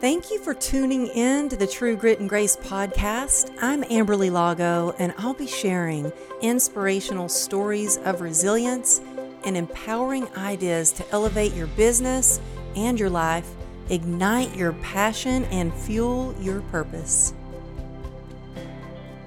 Thank you for tuning in to the True Grit and Grace podcast. I'm Amberly Lago, and I'll be sharing inspirational stories of resilience and empowering ideas to elevate your business and your life, ignite your passion, and fuel your purpose.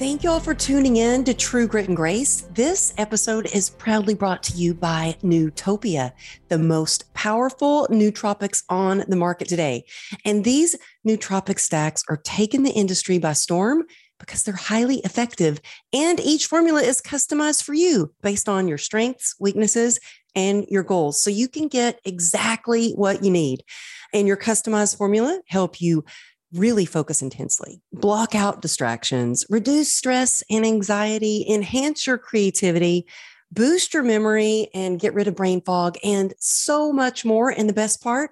Thank you all for tuning in to True Grit and Grace. This episode is proudly brought to you by Nootopia, the most powerful nootropics on the market today. And these nootropic stacks are taking the industry by storm because they're highly effective and each formula is customized for you based on your strengths, weaknesses, and your goals. So you can get exactly what you need. And your customized formula help you really focus intensely, block out distractions, reduce stress and anxiety, enhance your creativity, boost your memory, and get rid of brain fog, and so much more. And the best part,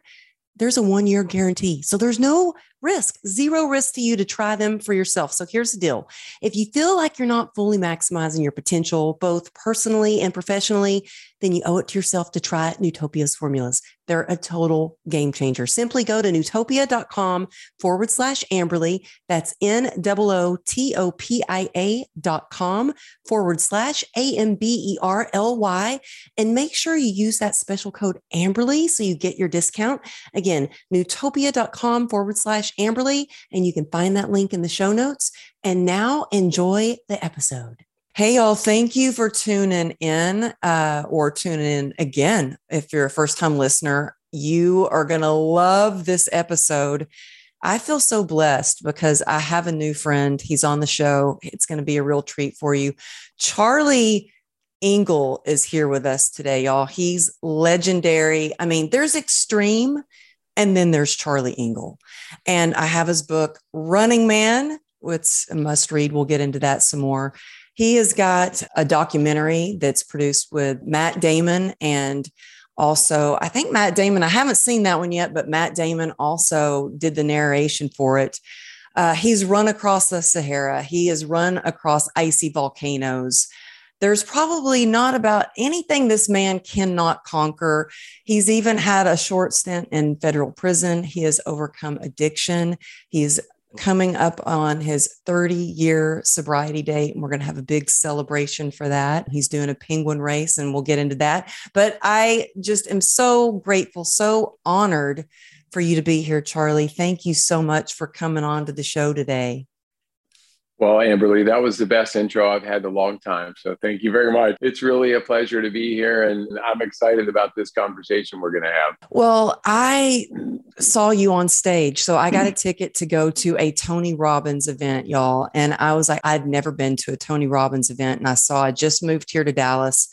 there's a one year guarantee. So there's no risk, zero risk to you to try them for yourself. So here's the deal if you feel like you're not fully maximizing your potential, both personally and professionally, then you owe it to yourself to try Nootopia's formulas. They're a total game changer. Simply go to nootopia.com forward slash Amberly. That's N O O T O P I A dot com forward slash A M B E R L Y. And make sure you use that special code Amberly so you get your discount. Again, nootopia.com forward slash Amberly. And you can find that link in the show notes. And now enjoy the episode. Hey, y'all, thank you for tuning in uh, or tuning in again. If you're a first time listener, you are going to love this episode. I feel so blessed because I have a new friend. He's on the show. It's going to be a real treat for you. Charlie Engle is here with us today, y'all. He's legendary. I mean, there's extreme and then there's Charlie Engle. And I have his book, Running Man. It's a must read. We'll get into that some more. He has got a documentary that's produced with Matt Damon and also, I think Matt Damon, I haven't seen that one yet, but Matt Damon also did the narration for it. Uh, he's run across the Sahara, he has run across icy volcanoes. There's probably not about anything this man cannot conquer. He's even had a short stint in federal prison. He has overcome addiction. He's coming up on his 30 year sobriety date. And we're going to have a big celebration for that. He's doing a penguin race and we'll get into that. But I just am so grateful, so honored for you to be here, Charlie. Thank you so much for coming on to the show today. Well, Amberly, that was the best intro I've had in a long time. So thank you very much. It's really a pleasure to be here. And I'm excited about this conversation we're going to have. Well, I saw you on stage. So I got a ticket to go to a Tony Robbins event, y'all. And I was like, I'd never been to a Tony Robbins event. And I saw I just moved here to Dallas.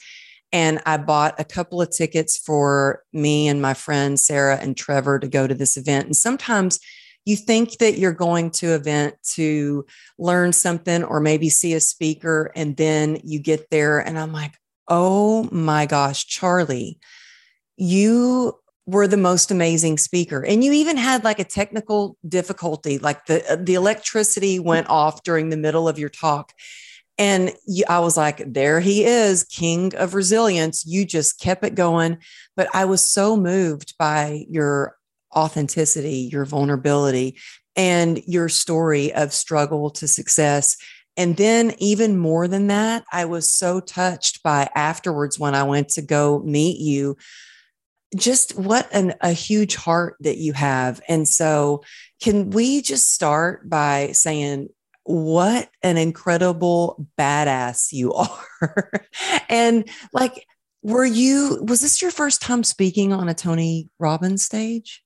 And I bought a couple of tickets for me and my friend Sarah and Trevor, to go to this event. And sometimes you think that you're going to event to learn something or maybe see a speaker and then you get there and i'm like oh my gosh charlie you were the most amazing speaker and you even had like a technical difficulty like the the electricity went off during the middle of your talk and you, I was like, there he is, king of resilience. You just kept it going. But I was so moved by your authenticity, your vulnerability, and your story of struggle to success. And then, even more than that, I was so touched by afterwards when I went to go meet you, just what an, a huge heart that you have. And so, can we just start by saying, what an incredible badass you are? and like, were you, was this your first time speaking on a Tony Robbins stage?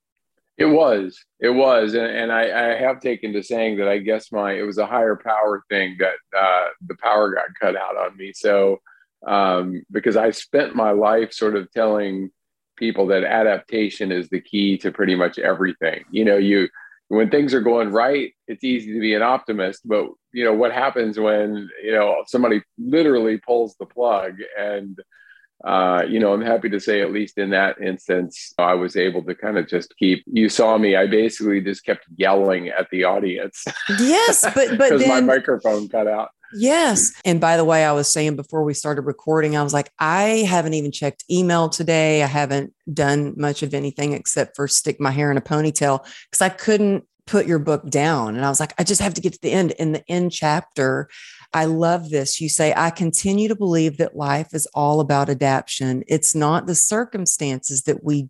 It was, it was, and, and I, I, have taken to saying that I guess my it was a higher power thing that uh, the power got cut out on me. So um, because I spent my life sort of telling people that adaptation is the key to pretty much everything. You know, you when things are going right, it's easy to be an optimist, but you know what happens when you know somebody literally pulls the plug and uh, you know, I'm happy to say, at least in that instance, I was able to kind of just keep. You saw me. I basically just kept yelling at the audience. Yes, but but because my microphone cut out. Yes. And by the way, I was saying before we started recording, I was like, I haven't even checked email today. I haven't done much of anything except for stick my hair in a ponytail because I couldn't put your book down. And I was like, I just have to get to the end. In the end chapter, I love this. You say, I continue to believe that life is all about adaptation. It's not the circumstances that we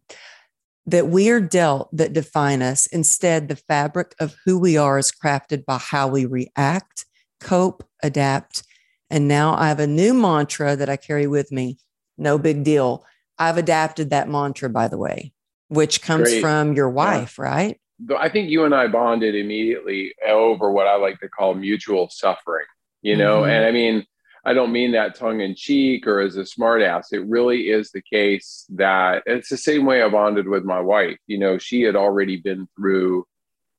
that we are dealt that define us. Instead, the fabric of who we are is crafted by how we react, cope, adapt. And now I have a new mantra that I carry with me. No big deal. I've adapted that mantra, by the way, which comes Great. from your wife, yeah. right? I think you and I bonded immediately over what I like to call mutual suffering, you know? Mm-hmm. And I mean, I don't mean that tongue in cheek or as a smartass. It really is the case that it's the same way I bonded with my wife. You know, she had already been through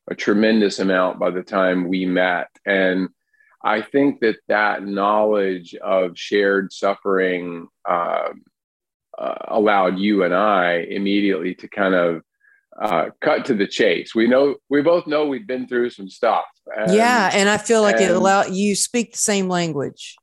a tremendous amount by the time we met. And I think that that knowledge of shared suffering uh, uh, allowed you and I immediately to kind of uh, cut to the chase. We know we both know we've been through some stuff. And, yeah, and I feel like and, it allow you speak the same language.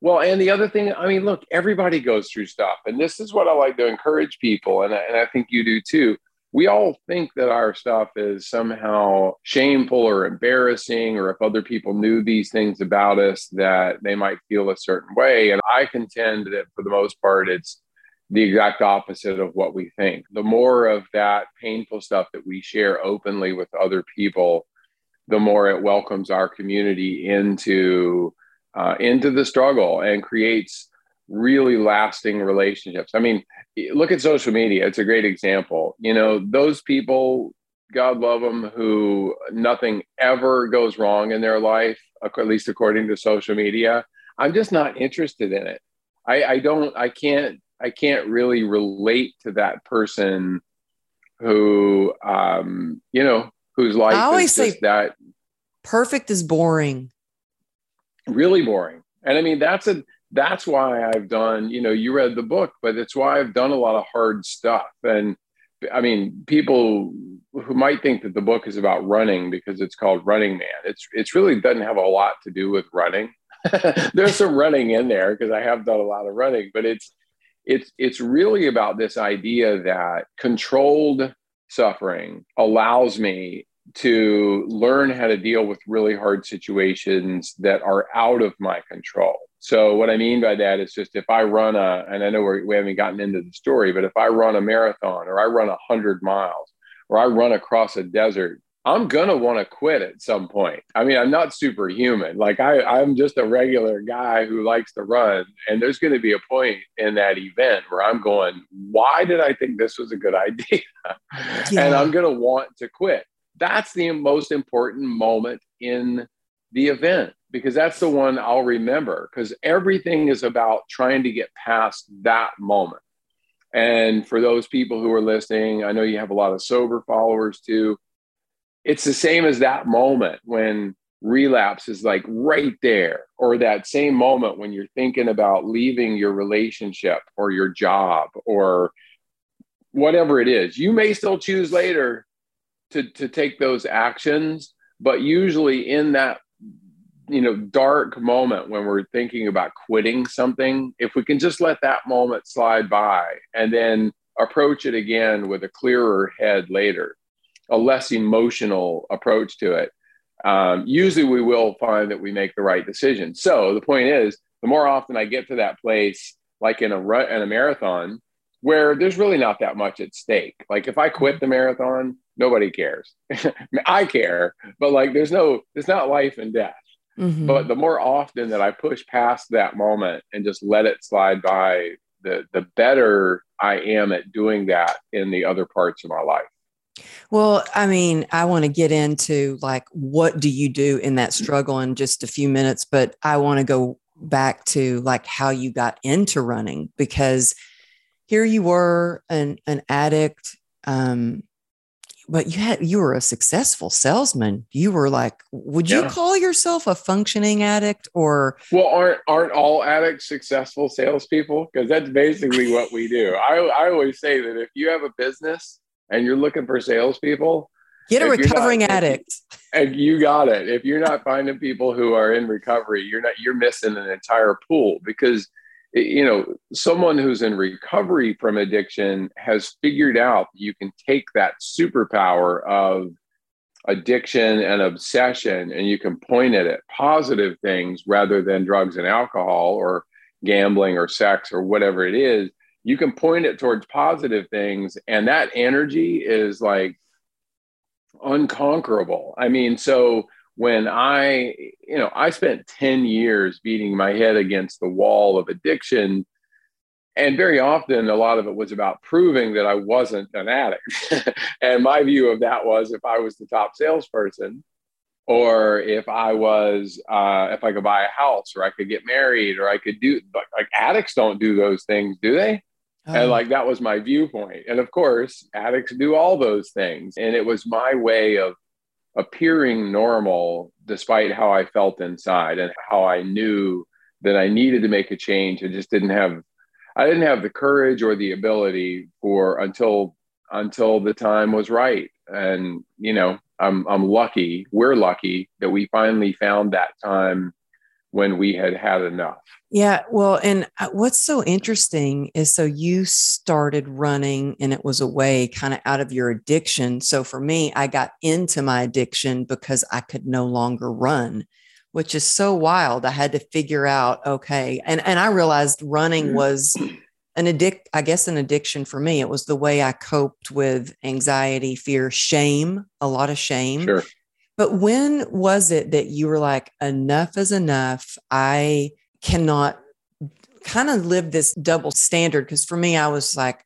Well, and the other thing, I mean, look, everybody goes through stuff, and this is what I like to encourage people, and, and I think you do too. We all think that our stuff is somehow shameful or embarrassing, or if other people knew these things about us, that they might feel a certain way. And I contend that for the most part, it's the exact opposite of what we think. The more of that painful stuff that we share openly with other people, the more it welcomes our community into uh, into the struggle and creates really lasting relationships. I mean, look at social media. It's a great example. You know, those people, God love them, who nothing ever goes wrong in their life, at least according to social media. I'm just not interested in it. I, I don't, I can't, I can't really relate to that person who, um, you know, whose life I always say that perfect is boring really boring. And I mean, that's a that's why I've done, you know, you read the book, but it's why I've done a lot of hard stuff. And I mean, people who might think that the book is about running because it's called Running Man. It's it's really doesn't have a lot to do with running. There's some running in there because I have done a lot of running, but it's it's it's really about this idea that controlled suffering allows me to learn how to deal with really hard situations that are out of my control. So, what I mean by that is just if I run a, and I know we're, we have not gotten into the story, but if I run a marathon or I run a 100 miles or I run across a desert, I'm gonna want to quit at some point. I mean, I'm not superhuman. Like I, I'm just a regular guy who likes to run. And there's gonna be a point in that event where I'm going, why did I think this was a good idea? Yeah. And I'm gonna want to quit that's the most important moment in the event because that's the one I'll remember because everything is about trying to get past that moment. And for those people who are listening, I know you have a lot of sober followers too. It's the same as that moment when relapse is like right there, or that same moment when you're thinking about leaving your relationship or your job or whatever it is. You may still choose later to to take those actions but usually in that you know dark moment when we're thinking about quitting something if we can just let that moment slide by and then approach it again with a clearer head later a less emotional approach to it um, usually we will find that we make the right decision so the point is the more often i get to that place like in a run in a marathon where there's really not that much at stake like if i quit the marathon nobody cares. I care, but like there's no, it's not life and death. Mm-hmm. But the more often that I push past that moment and just let it slide by, the the better I am at doing that in the other parts of my life. Well, I mean, I want to get into like what do you do in that struggle in just a few minutes, but I want to go back to like how you got into running because here you were an an addict um but you had you were a successful salesman. You were like, would you yeah. call yourself a functioning addict or? Well, aren't aren't all addicts successful salespeople? Because that's basically what we do. I I always say that if you have a business and you're looking for salespeople, get a recovering not, addict. And you got it. If you're not finding people who are in recovery, you're not you're missing an entire pool because you know, someone who's in recovery from addiction has figured out you can take that superpower of addiction and obsession and you can point it at positive things rather than drugs and alcohol or gambling or sex or whatever it is you can point it towards positive things and that energy is like unconquerable. I mean so when i you know i spent 10 years beating my head against the wall of addiction and very often a lot of it was about proving that i wasn't an addict. And my view of that was if i was the top salesperson or if i was uh, if i could buy a house or i could get married or i could do like, like addicts don't do those things do they oh. and like that was my viewpoint and of course addicts do all those things and it was my way of appearing normal despite how i felt inside and how i knew that i needed to make a change i just didn't have I didn't have the courage or the ability for until until the time was right. And you know, I'm I'm lucky. We're lucky that we finally found that time when we had had enough. Yeah, well, and uh, what's so interesting is so you started running and it was a way kind of out of your addiction. So for me, I got into my addiction because I could no longer run which is so wild. I had to figure out, okay. And, and I realized running mm-hmm. was an addict, I guess, an addiction for me. It was the way I coped with anxiety, fear, shame, a lot of shame. Sure. But when was it that you were like, enough is enough? I cannot kind of live this double standard. Because for me, I was like,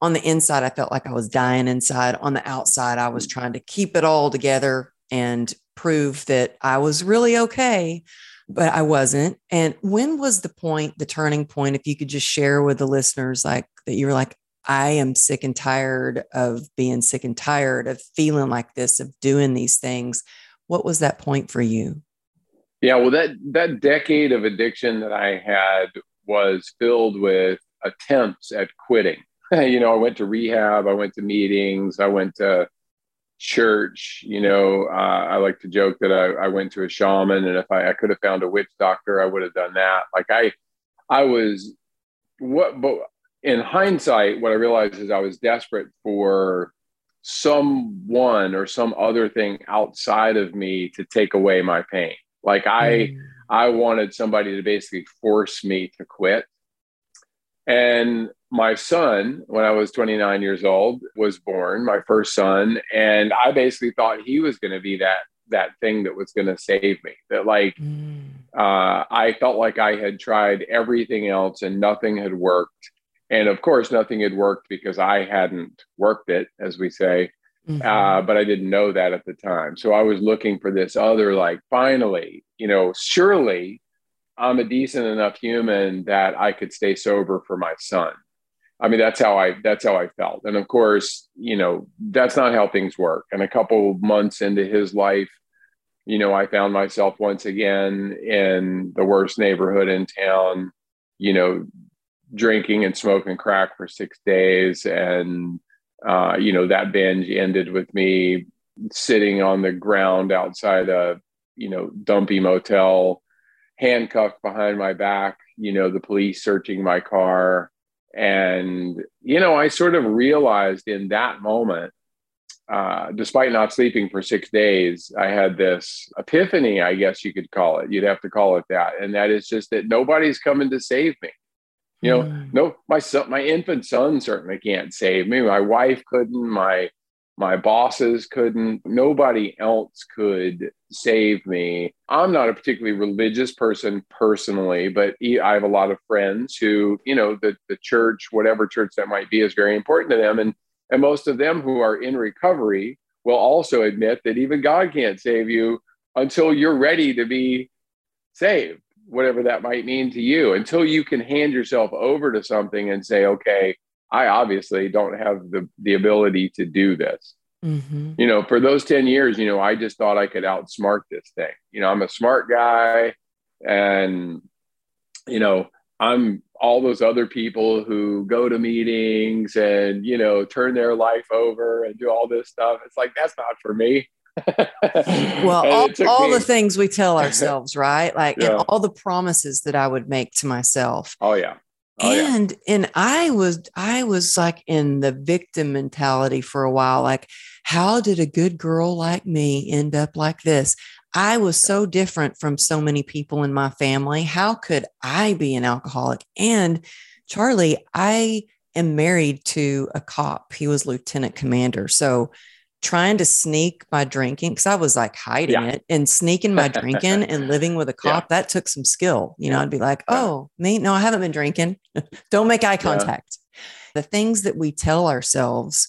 on the inside, I felt like I was dying inside. On the outside, I was mm. trying to keep it all together and prove that I was really okay, but I wasn't. And when was the point, the turning point, if you could just share with the listeners, like that you were like, I am sick and tired of being sick and tired of feeling like this, of doing these things. What was that point for you? Yeah, well, that that decade of addiction that I had was filled with attempts at quitting. you know, I went to rehab, I went to meetings, I went to church. You know, uh, I like to joke that I, I, went to a shaman, and if I, I could have found a witch doctor, I would have done that. Like I, I was what, but in hindsight, what I realized is I was desperate for someone or some other thing outside of me to take away my pain. Like I, mm. I wanted somebody to basically force me to quit. And my son, when I was 29 years old, was born, my first son, and I basically thought he was going to be that that thing that was going to save me. That like mm. uh, I felt like I had tried everything else and nothing had worked, and of course nothing had worked because I hadn't worked it, as we say. Mm-hmm. Uh, but I didn't know that at the time. So I was looking for this other, like, finally, you know, surely I'm a decent enough human that I could stay sober for my son. I mean, that's how I that's how I felt. And of course, you know, that's not how things work. And a couple months into his life, you know, I found myself once again in the worst neighborhood in town, you know, drinking and smoking crack for six days. And uh, you know, that binge ended with me sitting on the ground outside a, you know, dumpy motel, handcuffed behind my back, you know, the police searching my car and, you know, I sort of realized in that moment, uh, despite not sleeping for six days, I had this epiphany, I guess you could call it. You'd have to call it that. And that is just that nobody's coming to save me. You know, mm. no, my son, my infant son certainly can't save me. My wife couldn't. My my bosses couldn't. Nobody else could save me. I'm not a particularly religious person personally, but I have a lot of friends who, you know, the, the church, whatever church that might be, is very important to them. And, and most of them who are in recovery will also admit that even God can't save you until you're ready to be saved, whatever that might mean to you, until you can hand yourself over to something and say, okay, I obviously don't have the, the ability to do this. Mm-hmm. You know, for those 10 years, you know, I just thought I could outsmart this thing. You know, I'm a smart guy and, you know, I'm all those other people who go to meetings and, you know, turn their life over and do all this stuff. It's like, that's not for me. well, all, all the things we tell ourselves, right? Like, yeah. and all the promises that I would make to myself. Oh, yeah Oh, and yeah. and I was I was like in the victim mentality for a while like how did a good girl like me end up like this? I was so different from so many people in my family. How could I be an alcoholic? And Charlie, I am married to a cop. He was lieutenant commander. So trying to sneak my drinking because I was like hiding yeah. it and sneaking my drinking and living with a cop yeah. that took some skill. You know, I'd be like, "Oh, me? No, I haven't been drinking. Don't make eye contact." The things that we tell ourselves.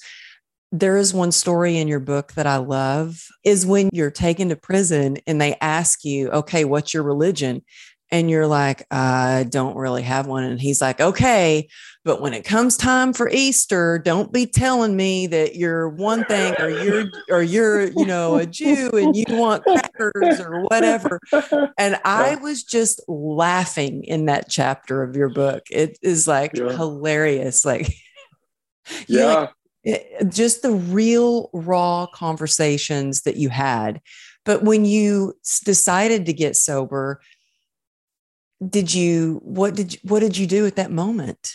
There is one story in your book that I love is when you're taken to prison and they ask you, "Okay, what's your religion?" And you're like, I don't really have one. And he's like, okay, but when it comes time for Easter, don't be telling me that you're one thing or you're or you're, you know, a Jew and you want crackers or whatever. And I was just laughing in that chapter of your book. It is like yeah. hilarious. Like, yeah. Like, it, just the real raw conversations that you had. But when you decided to get sober, did you what did you, what did you do at that moment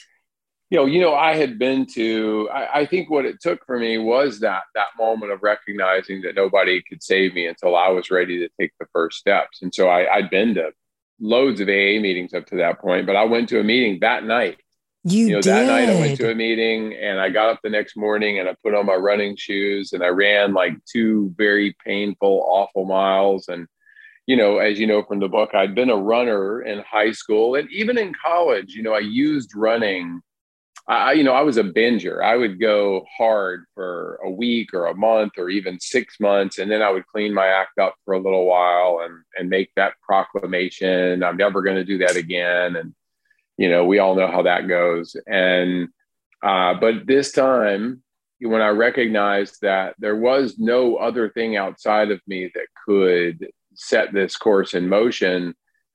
you know you know i had been to I, I, think what it took for me was that that moment of recognizing that nobody could save me until i was ready to take the first steps and so I, i'd been to loads of aa meetings up to that point but i went to a meeting that night you, you know, did. that night I went to a meeting and I got up the next morning and I put on my running shoes and I ran like two very painful, awful miles. And you know, as you know from the book, I'd been a runner in high school and even in college, you know, I used running. I, you know, I was a binger. I would go hard for a week or a month or even six months, and then I would clean my act up for a little while and and make that proclamation. I'm never going to do that again. And you know, we all know how that goes. And uh, but this time, when I recognized that there was no other thing outside of me that could set this course in motion.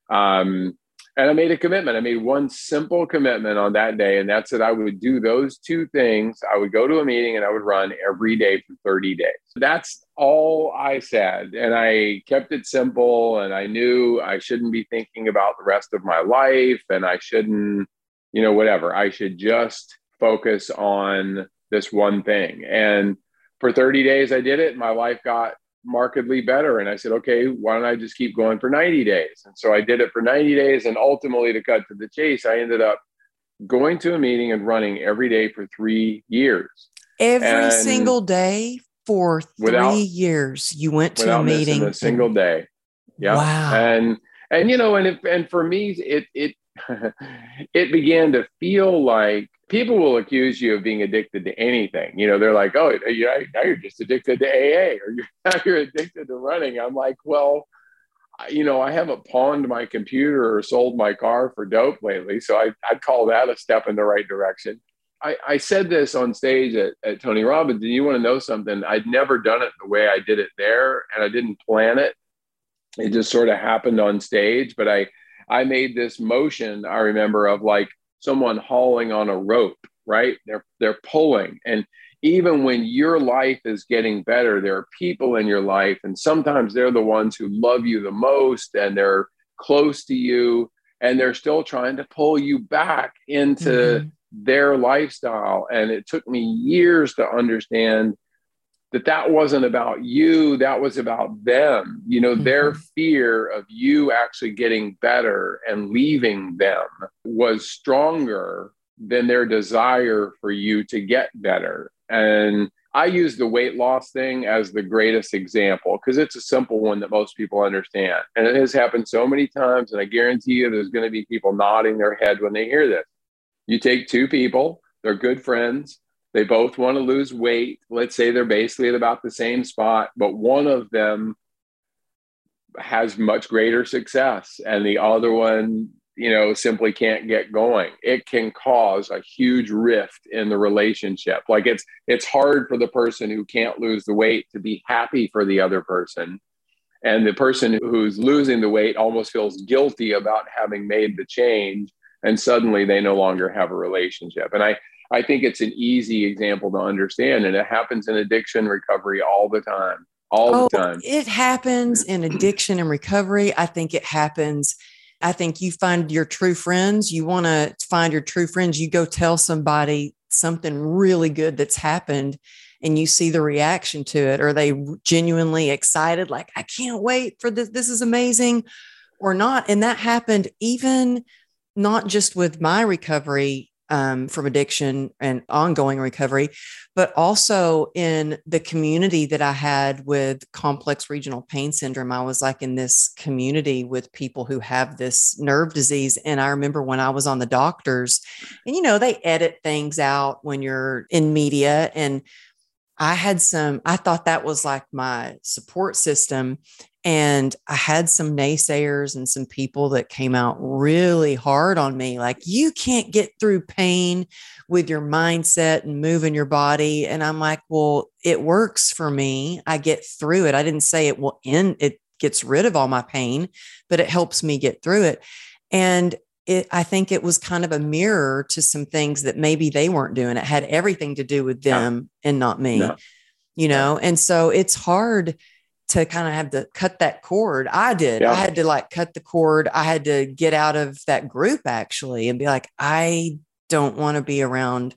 Um, and I made a commitment. I made one simple commitment on that day, and that's that I would do those two things. I would go to a meeting and I would run every day for 30 days. That's all I said. And I kept it simple. And I knew I shouldn't be thinking about the rest of my life and I shouldn't, you know, whatever. I should just focus on this one thing. And for 30 days, I did it. My life got markedly better. And I said, okay, why don't I just keep going for 90 days? And so I did it for 90 days. And ultimately, to cut to the chase, I ended up going to a meeting and running every day for three years. Every and single day for three without, years, you went to a meeting. A single day. Yeah. Wow. And and you know, and if, and for me, it it it began to feel like people will accuse you of being addicted to anything. You know, they're like, oh, yeah, now you're just addicted to AA or you're addicted to running. I'm like, well, you know, I haven't pawned my computer or sold my car for dope lately. So I, I'd call that a step in the right direction. I, I said this on stage at, at Tony Robbins, and you want to know something? I'd never done it the way I did it there, and I didn't plan it. It just sort of happened on stage. But I, I made this motion, I remember, of like someone hauling on a rope, right? They're they're pulling. And even when your life is getting better, there are people in your life, and sometimes they're the ones who love you the most and they're close to you, and they're still trying to pull you back into mm-hmm. their lifestyle. And it took me years to understand that that wasn't about you that was about them. You know mm-hmm. their fear of you actually getting better and leaving them was stronger than their desire for you to get better. And i use the weight loss thing as the greatest example because it's a simple one that most people understand. And it has happened so many times and i guarantee you there's going to be people nodding their head when they hear this. You take two people they're good friends they both want to lose weight. Let's say they're basically at about the same spot, but one of them has much greater success and the other one, you know, simply can't get going. It can cause a huge rift in the relationship. Like it's it's hard for the person who can't lose the weight to be happy for the other person. And the person who's losing the weight almost feels guilty about having made the change and suddenly they no longer have a relationship. And I I think it's an easy example to understand. And it happens in addiction recovery all the time, all oh, the time. It happens in mm-hmm. addiction and recovery. I think it happens I think you find your true friends. You want to find your true friends. You go tell somebody something really good that's happened and you see the reaction to it. Are they genuinely excited? Like, I can't wait for this. This is amazing or not. And that happened even not just with my recovery um, from addiction and ongoing recovery, but also in the community that I had with complex regional pain syndrome. I was like in this community with people who have this nerve disease. And I remember when I was on the doctors, and you know, they edit things out when you're in media. And I had some, I thought that was like my support system. And I had some naysayers and some people that came out really hard on me like, you can't get through pain with your mindset and moving your body. And I'm like, well, it works for me. I get through it. I didn't say it will end, it gets rid of all my pain, but it helps me get through it. And it, I think it was kind of a mirror to some things that maybe they weren't doing. It had everything to do with them no. and not me, no. you know? No. And so it's hard to kind of have to cut that cord. I did. Yeah. I had to like cut the cord. I had to get out of that group actually and be like, I don't want to be around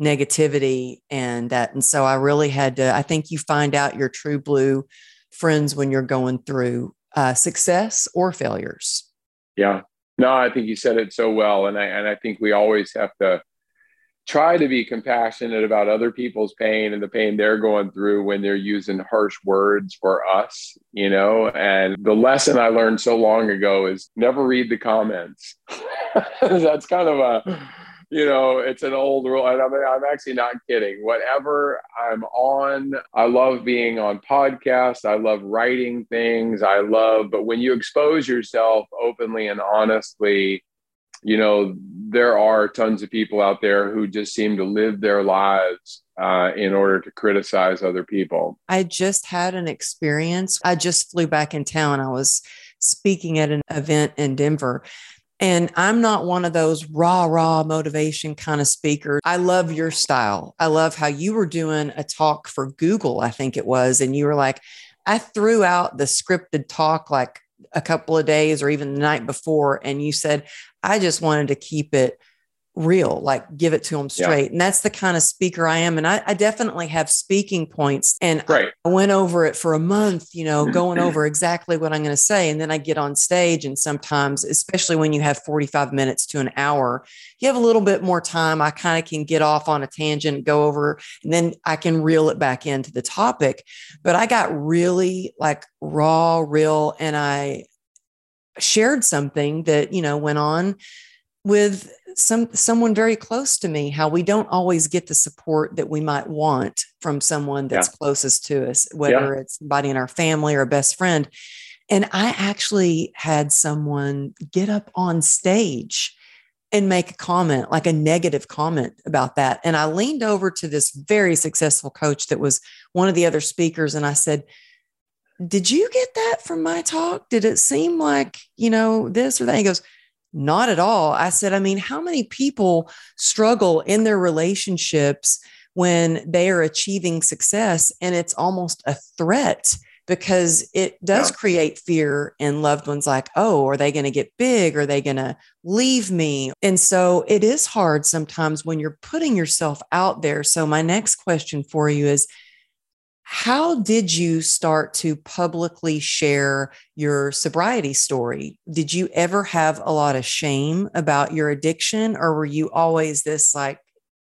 negativity and that. And so I really had to, I think you find out your true blue friends when you're going through uh, success or failures. Yeah. No, I think you said it so well. And I, and I think we always have to, try to be compassionate about other people's pain and the pain they're going through when they're using harsh words for us, you know. And the lesson I learned so long ago is never read the comments. That's kind of a, you know, it's an old rule. And I'm, I'm actually not kidding. Whatever I'm on, I love being on podcasts. I love writing things. I love, but when you expose yourself openly and honestly, you know, there are tons of people out there who just seem to live their lives uh, in order to criticize other people. I just had an experience. I just flew back in town. I was speaking at an event in Denver. And I'm not one of those raw, raw motivation kind of speakers. I love your style. I love how you were doing a talk for Google, I think it was. And you were like, I threw out the scripted talk like a couple of days or even the night before. And you said, I just wanted to keep it real, like give it to them straight. Yeah. And that's the kind of speaker I am. And I, I definitely have speaking points. And right. I went over it for a month, you know, going over exactly what I'm going to say. And then I get on stage. And sometimes, especially when you have 45 minutes to an hour, you have a little bit more time. I kind of can get off on a tangent, go over, and then I can reel it back into the topic. But I got really like raw, real, and I shared something that, you know, went on with some someone very close to me how we don't always get the support that we might want from someone that's yeah. closest to us whether yeah. it's somebody in our family or a best friend and i actually had someone get up on stage and make a comment like a negative comment about that and i leaned over to this very successful coach that was one of the other speakers and i said did you get that from my talk? Did it seem like, you know, this or that? He goes, not at all. I said, I mean, how many people struggle in their relationships when they are achieving success and it's almost a threat because it does yeah. create fear in loved ones like, oh, are they going to get big? Are they going to leave me? And so it is hard sometimes when you're putting yourself out there. So, my next question for you is how did you start to publicly share your sobriety story? Did you ever have a lot of shame about your addiction, or were you always this like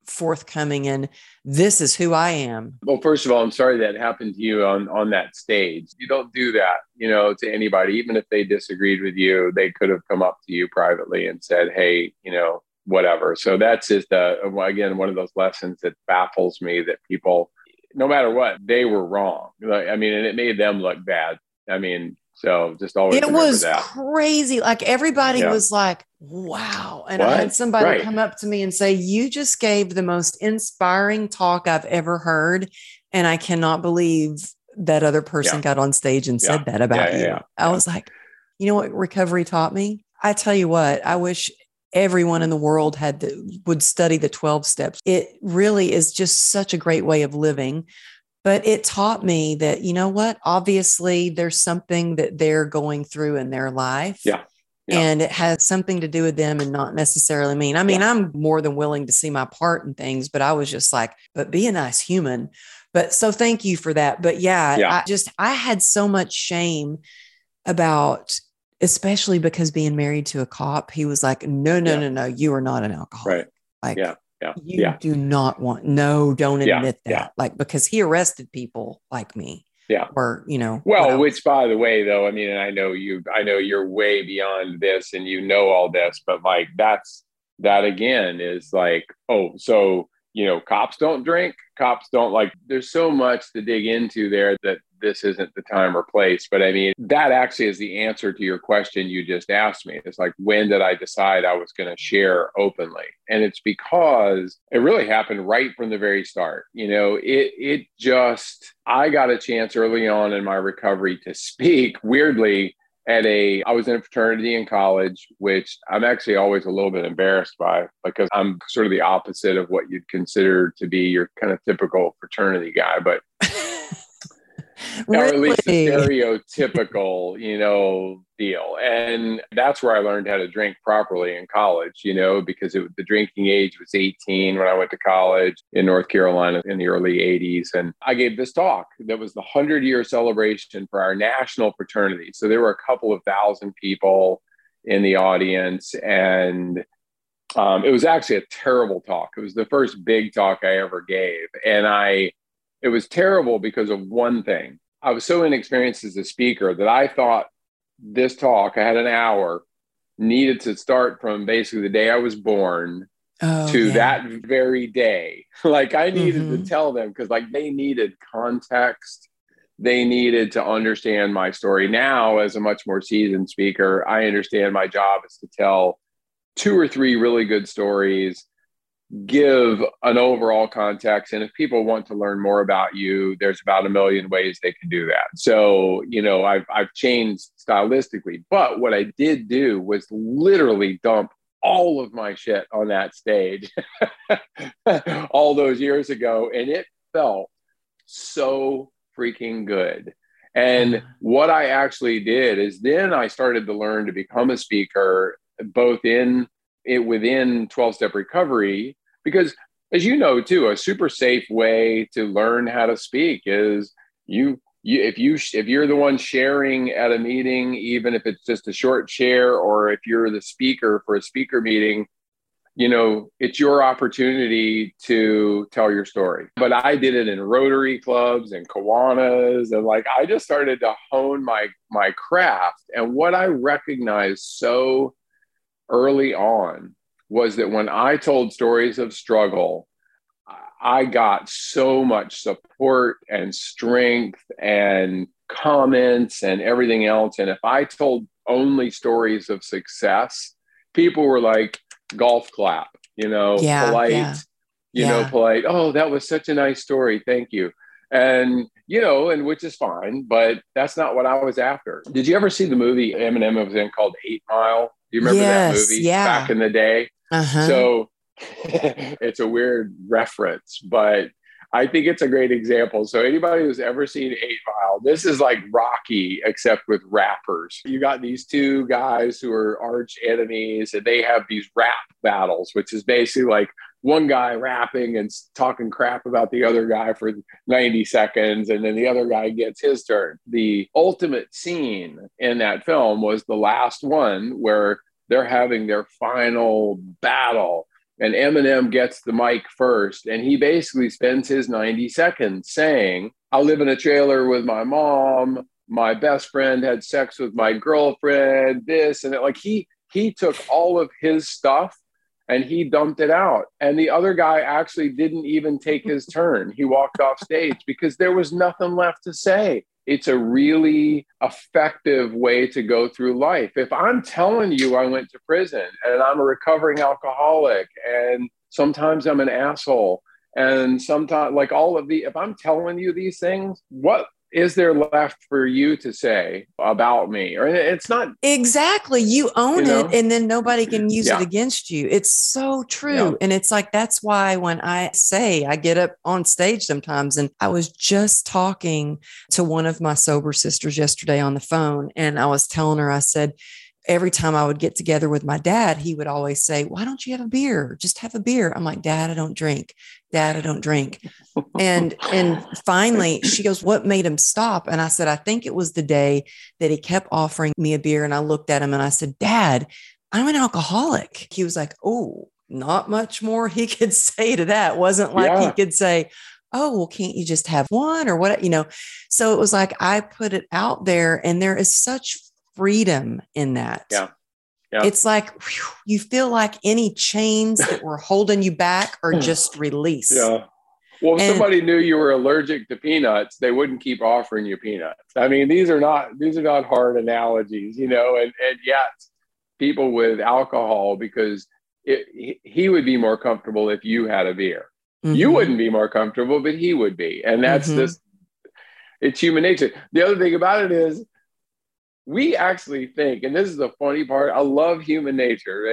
forthcoming and this is who I am? Well, first of all, I'm sorry that happened to you on on that stage. You don't do that, you know, to anybody, even if they disagreed with you. They could have come up to you privately and said, "Hey, you know, whatever." So that's just uh, again one of those lessons that baffles me that people no matter what, they were wrong. I mean, and it made them look bad. I mean, so just always it was that. crazy. Like everybody yeah. was like, wow. And what? I had somebody right. come up to me and say, You just gave the most inspiring talk I've ever heard. And I cannot believe that other person yeah. got on stage and said that about you. I was like, you know what recovery taught me? I tell you what, I wish everyone in the world had to, would study the 12 steps. It really is just such a great way of living. But it taught me that, you know what? Obviously, there's something that they're going through in their life. Yeah. Yeah. and it has something to do with them and not necessarily mean. I mean, I'm more than willing to see my part in things, but I was just like, but be a nice human. But so thank you for that. But yeah, Yeah. I just I had so much shame about especially because being married to a cop, he was like, no, no, Yeah. no, no, you are not an alcoholic. Right. Like Yeah. Yeah. you Yeah. do not want no, don't Yeah. admit that. Yeah. Like because he arrested people like me. Yeah. Or, you know, Well, which by the way, though, I mean, and I know you, I know you're way beyond this and you know all this, but like that's that again is like, oh, so, you know, cops don't drink, cops don't like, there's so much to dig into there that this isn't the time or place. But I mean, that actually is the answer to your question you just asked me. It's like, when did I decide I was going to share openly? And it's because it really happened right from the very start. You know, it it just I got a chance early on in my recovery to speak weirdly at a I was in a fraternity in college, which I'm actually always a little bit embarrassed by because I'm sort of the opposite of what you'd consider to be your kind of typical fraternity guy. But or at least a stereotypical, you know, deal. And that's where I learned how to drink properly in college, you know, because it, the drinking age was 18 when I went to college in North Carolina in the early 80s. And I gave this talk that was the 100 year celebration for our national fraternity. So there were a couple of thousand people in the audience. And um, it was actually a terrible talk. It was the first big talk I ever gave. And I, it was terrible because of one thing. I was so inexperienced as a speaker that I thought this talk, I had an hour, needed to start from basically the day I was born Oh, to yeah. that very day. like I needed Mhm. to tell them because like they needed context. They needed to understand my story. Now, as a much more seasoned speaker, I understand my job is to tell two or three really good stories give an overall context and if people want to learn more about you there's about a million ways they can do that. So you know i've i've changed stylistically but what i did do was literally dump all of my shit on that stage all those years ago and it felt so freaking good. And what i actually did is then i started to learn to become a speaker both in it within 12 step recovery because as you know too a super safe way to learn how to speak is you you if you if you're the one sharing at a meeting even if it's just a short share or if you're the speaker for a speaker meeting you know it's your opportunity to tell your story. But i did it in rotary clubs and kiwanis and like i just started to hone my my craft. And what i recognized so early on was that when I told stories of struggle, I got so much support and strength and comments and everything else. And if I told only stories of success, people were like, golf clap, you know, Yeah, polite, yeah. you Yeah. know, polite. Oh, that was such a nice story. Thank you. And, you know, and which is fine, but that's not what I was after. Did you ever see the movie Eminem was in called Eight Mile? Do you remember that movie yeah. back in the day? Uh-huh. So it's a weird reference, but I think it's a great example. So anybody who's ever seen Eight Mile, this is like Rocky, except with rappers. You got these two guys who are arch enemies, and they have these rap battles, which is basically like one guy rapping and talking crap about the other guy for 90 seconds, and then the other guy gets his turn. The ultimate scene in that film was the last one where they're having their final battle and Eminem gets the mic first, and he basically spends his 90 seconds saying, I live in a trailer with my mom. My best friend had sex with my girlfriend, this and that. Like he he took all of his stuff and he dumped it out. And the other guy actually didn't even take his turn. He walked off stage because there was nothing left to say. It's a really effective way to go through life. If I'm telling you I went to prison and I'm a recovering alcoholic and sometimes I'm an asshole and sometimes like all of the if I'm telling you these things, what is there left for you to say about me? Or it's not Exactly. You own You know? it and then nobody can use Yeah. it against you. It's so true. Yeah. And it's like, that's why when I say I get up on stage sometimes, and I was just talking to one of my sober sisters yesterday on the phone, and I was telling her, I said, every time I would get together with my dad, he would always say, Why don't you have a beer? Just have a beer. I'm like, Dad, I don't drink. Dad, I don't drink. and and finally she goes, What made him stop? And I said, I think it was the day that he kept offering me a beer. And I looked at him and I said, Dad, I'm an alcoholic. He was like, Oh, not much more he could say to that. Wasn't like yeah. he could say, oh well can't you just have one or what you know so it was like i put it out there and there is such freedom in that. Yeah. Yeah. It's like whew, you feel like any chains that were holding you back are just released. Yeah. Well, if and, somebody knew you were allergic to peanuts, they wouldn't keep offering you peanuts. I mean, these are not these are not hard analogies, you know. And and yet, people with alcohol, because it, he would be more comfortable if you had a beer. Mm-hmm. You wouldn't be more comfortable, but he would be, and that's mm-hmm. this. It's human nature. The other thing about it is we actually think, and this is the funny part, I love human nature.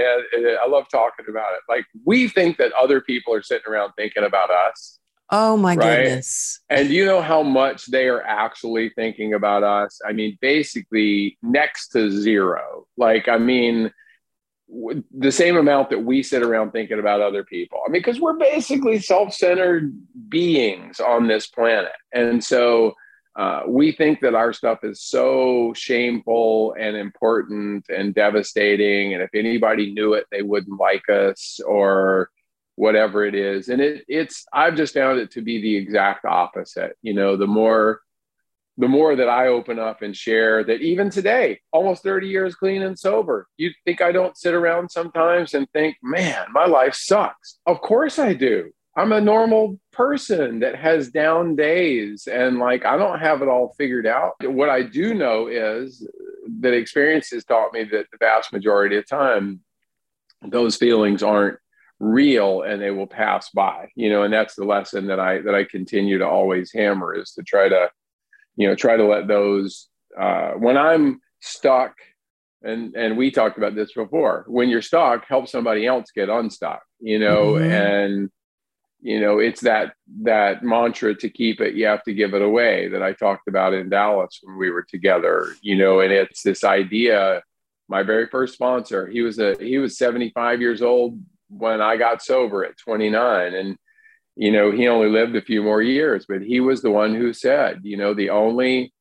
I love talking about it. Like we think that other people are sitting around thinking about us. Oh my right? goodness. And you know how much they are actually thinking about us? I mean, basically next to zero. Like, I mean, the same amount that we sit around thinking about other people. I mean, because we're basically self centered beings on this planet. And so, uh, we think that our stuff is so shameful and important and devastating. And if anybody knew it, they wouldn't like us or whatever it is. And it, it's, I've just found it to be the exact opposite. You know, the more, the more that I open up and share that even today, almost 30 years clean and sober, you think I don't sit around sometimes and think, man, my life sucks. Of course I do. I'm a normal person that has down days and like I don't have it all figured out. What I do know is that experience has taught me that the vast majority of time those feelings aren't real and they will pass by. You know, and that's the lesson that I that I continue to always hammer is to try to, you know, try to let those uh when I'm stuck and and we talked about this before when you're stuck help somebody else get unstuck you know mm-hmm. and you know it's that that mantra to keep it you have to give it away that i talked about in dallas when we were together you know and it's this idea my very first sponsor he was a he was 75 years old when i got sober at 29 and you know he only lived a few more years but he was the one who said you know the only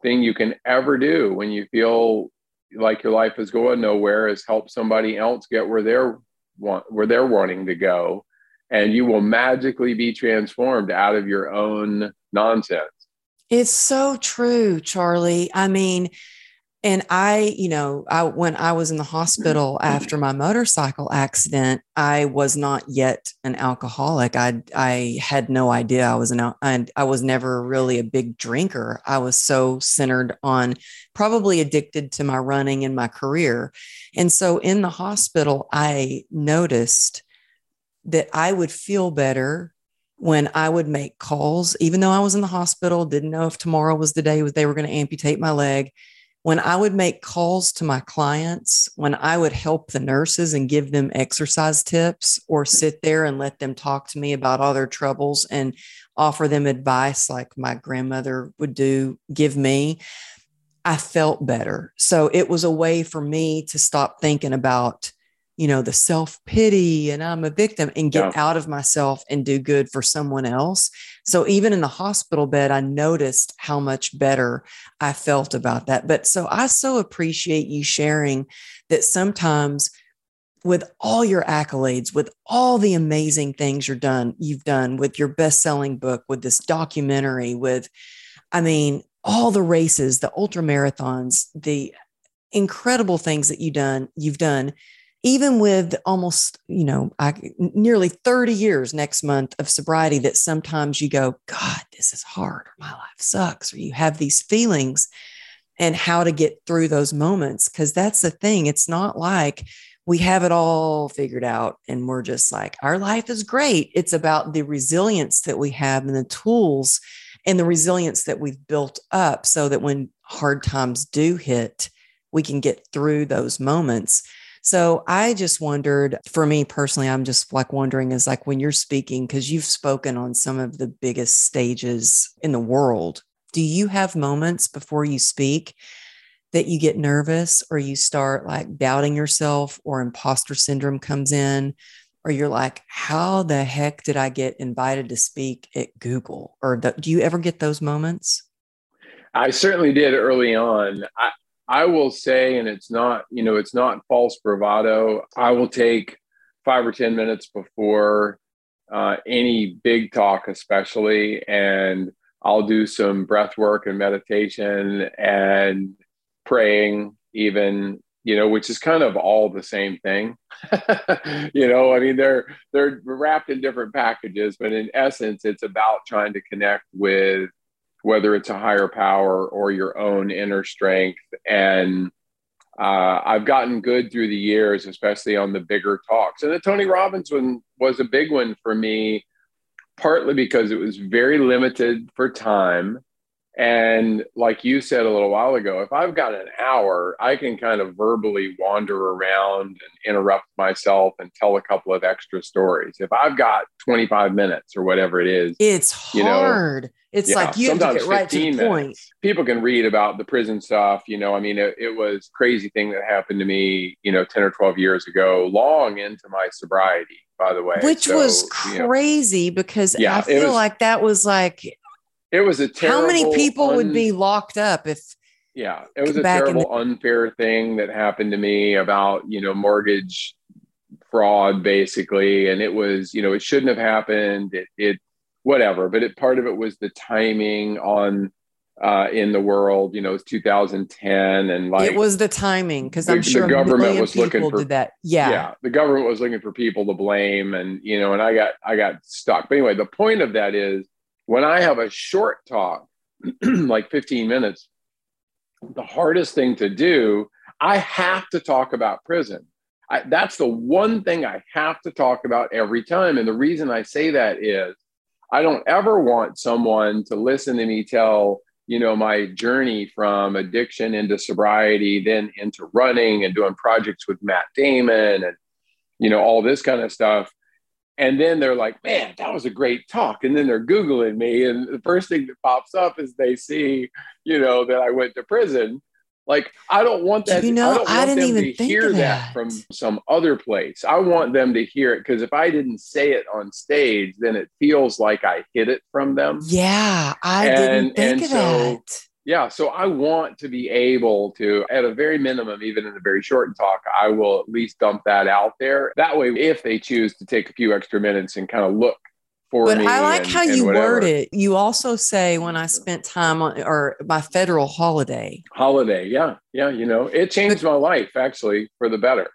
thing you can ever do when you feel like your life is going nowhere is help somebody else get where they're want where they're wanting to go and you will magically be transformed out of your own nonsense. It's so true, Charlie. I mean, and I, you know, I when I was in the hospital after my motorcycle accident, I was not yet an alcoholic. I I had no idea I was an and I was never really a big drinker. I was so centered on probably addicted to my running and my career. And so in the hospital, I noticed that I would feel better when I would make calls, even though I was in the hospital, didn't know if tomorrow was the day they were going to amputate my leg. When I would make calls to my clients, when I would help the nurses and give them exercise tips or sit there and let them talk to me about all their troubles and offer them advice like my grandmother would do, give me, I felt better. So it was a way for me to stop thinking about you know, the self pity and I'm a victim and get yeah. out of myself and do good for someone else. So even in the hospital bed, I noticed how much better I felt about that. But so I so appreciate you sharing that sometimes with all your accolades, with all the amazing things you're done, you've done with your best-selling book, with this documentary, with, I mean, all the races, the ultra marathons, the incredible things that you done, you've done even with almost, you know, I, nearly 30 years next month of sobriety, that sometimes you go, God, this is hard, or my life sucks, or you have these feelings and how to get through those moments. Cause that's the thing. It's not like we have it all figured out and we're just like, our life is great. It's about the resilience that we have and the tools and the resilience that we've built up so that when hard times do hit, we can get through those moments so I just wondered for me personally, I'm just like wondering is like when you're speaking, because you've spoken on some of the biggest stages in the world, do you have moments before you speak that you get nervous or you start like doubting yourself or imposter syndrome comes in or you're like how the heck did i get invited to speak at google? or do you ever get those moments? I certainly did early on. I i will say and it's not you know it's not false bravado i will take five or ten minutes before uh, any big talk especially and i'll do some breath work and meditation and praying even you know which is kind of all the same thing. You know i mean they're they're wrapped in different packages but in essence it's about trying to connect with whether it's a higher power or your own inner strength and uh, I've gotten good through the years, especially on the bigger talks. And the Tony Robbins one was a big one for me, partly because it was very limited for time. And like you said a little while ago, if I've got an hour, I can kind of verbally wander around and interrupt myself and tell a couple of extra stories. If I've got 25 minutes or whatever it is, it's hard. You know, it's yeah, like you have to get right to the point. Minutes. People can read about the prison stuff. You know, I mean, it, it was crazy thing that happened to me, you know, 10 or 12 years ago, long into my sobriety, by the way. Which so, was crazy you know, because yeah, I feel was, like that was like it was a terrible. How many people un- would be locked up if? Yeah, it was a terrible, the- unfair thing that happened to me about you know mortgage fraud, basically, and it was you know it shouldn't have happened. It, it whatever, but it part of it was the timing on uh, in the world. You know, it's 2010, and like it was the timing because I'm sure the government was looking for that. Yeah, yeah, the government was looking for people to blame, and you know, and I got I got stuck. But anyway, the point of that is when I have a short talk, like 15 minutes, the hardest thing to do, I have to talk about prison. I, that's the one thing I have to talk about every time. And the reason I say that is I don't ever want someone to listen to me tell, you know, my journey from addiction into sobriety, then into running and doing projects with Matt Damon and, you know, all this kind of stuff and then they're like, man, that was a great talk. And then they're Googling me. And the first thing that pops up is they see, you know, that I went to prison. Like, I don't want that. You know, I, I didn't even to hear that. that. from some other place. I want them to hear it because if I didn't say it on stage, then it feels like I hid it from them. Yeah, I and, didn't think of so, that yeah so i want to be able to at a very minimum even in a very short talk i will at least dump that out there. That way if they choose to take a few extra minutes and kind of look for but me i like and, how you word it. You also say when i spent time on or my federal holiday. Holiday yeah yeah you know it changed but, my life actually for the better.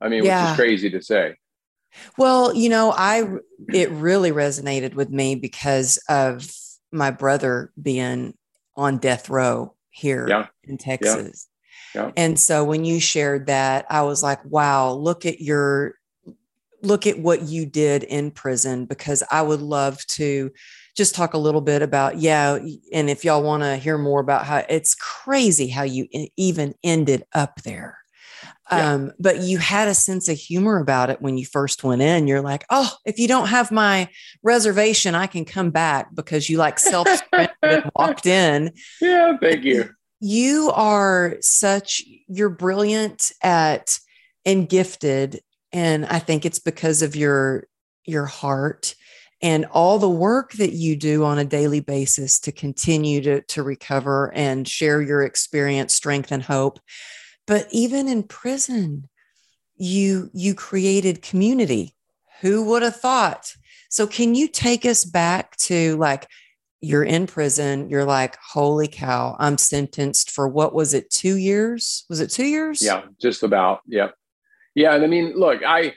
I mean yeah. which is crazy to say. Well you know i it really resonated with me because of my brother being on death row here yeah. in Texas. Yeah. Yeah. And so when you shared that, I was like, wow, look at your look at what you did in prison because I would love to just talk a little bit about yeah and if y'all want to hear more about how it's crazy how you even ended up there yeah. Um, but you had a sense of humor about it when you first went in. You're like, oh, if you don't have my reservation, I can come back because you like self walked in. Yeah, thank you. You are such, you're brilliant at and gifted. And I think it's because of your your heart and all the work that you do on a daily basis to continue to, to recover and share your experience, strength, and hope but even in prison you you created community who would have thought so can you take us back to like you're in prison you're like holy cow i'm sentenced for what was it 2 years was it 2 years yeah just about yeah yeah and i mean look i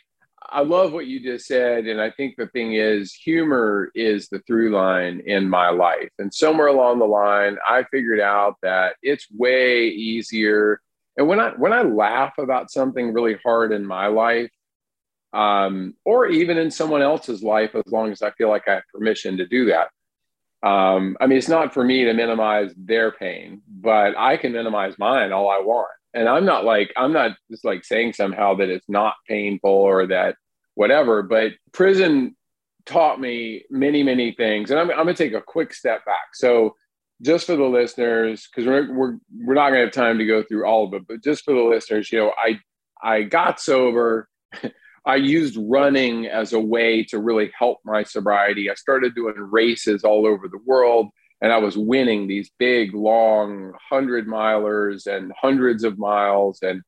I love what you just said. And I think the thing is, humor is the through line in my life. And somewhere along the line, I figured out that it's way easier and when I when I laugh about something really hard in my life, um, or even in someone else's life, as long as I feel like I have permission to do that. Um, I mean, it's not for me to minimize their pain, but I can minimize mine all I want. And I'm not like I'm not just like saying somehow that it's not painful or that whatever. But prison taught me many, many things, and I'm, I'm going to take a quick step back. So just for the listeners, because we're, we're, we're not to have time to go through all of it, but just for the listeners, you know, I, I got sober. I used running as a way to really help my sobriety. I started doing races all over the world and I was winning these big, long hundred milers and hundreds of miles and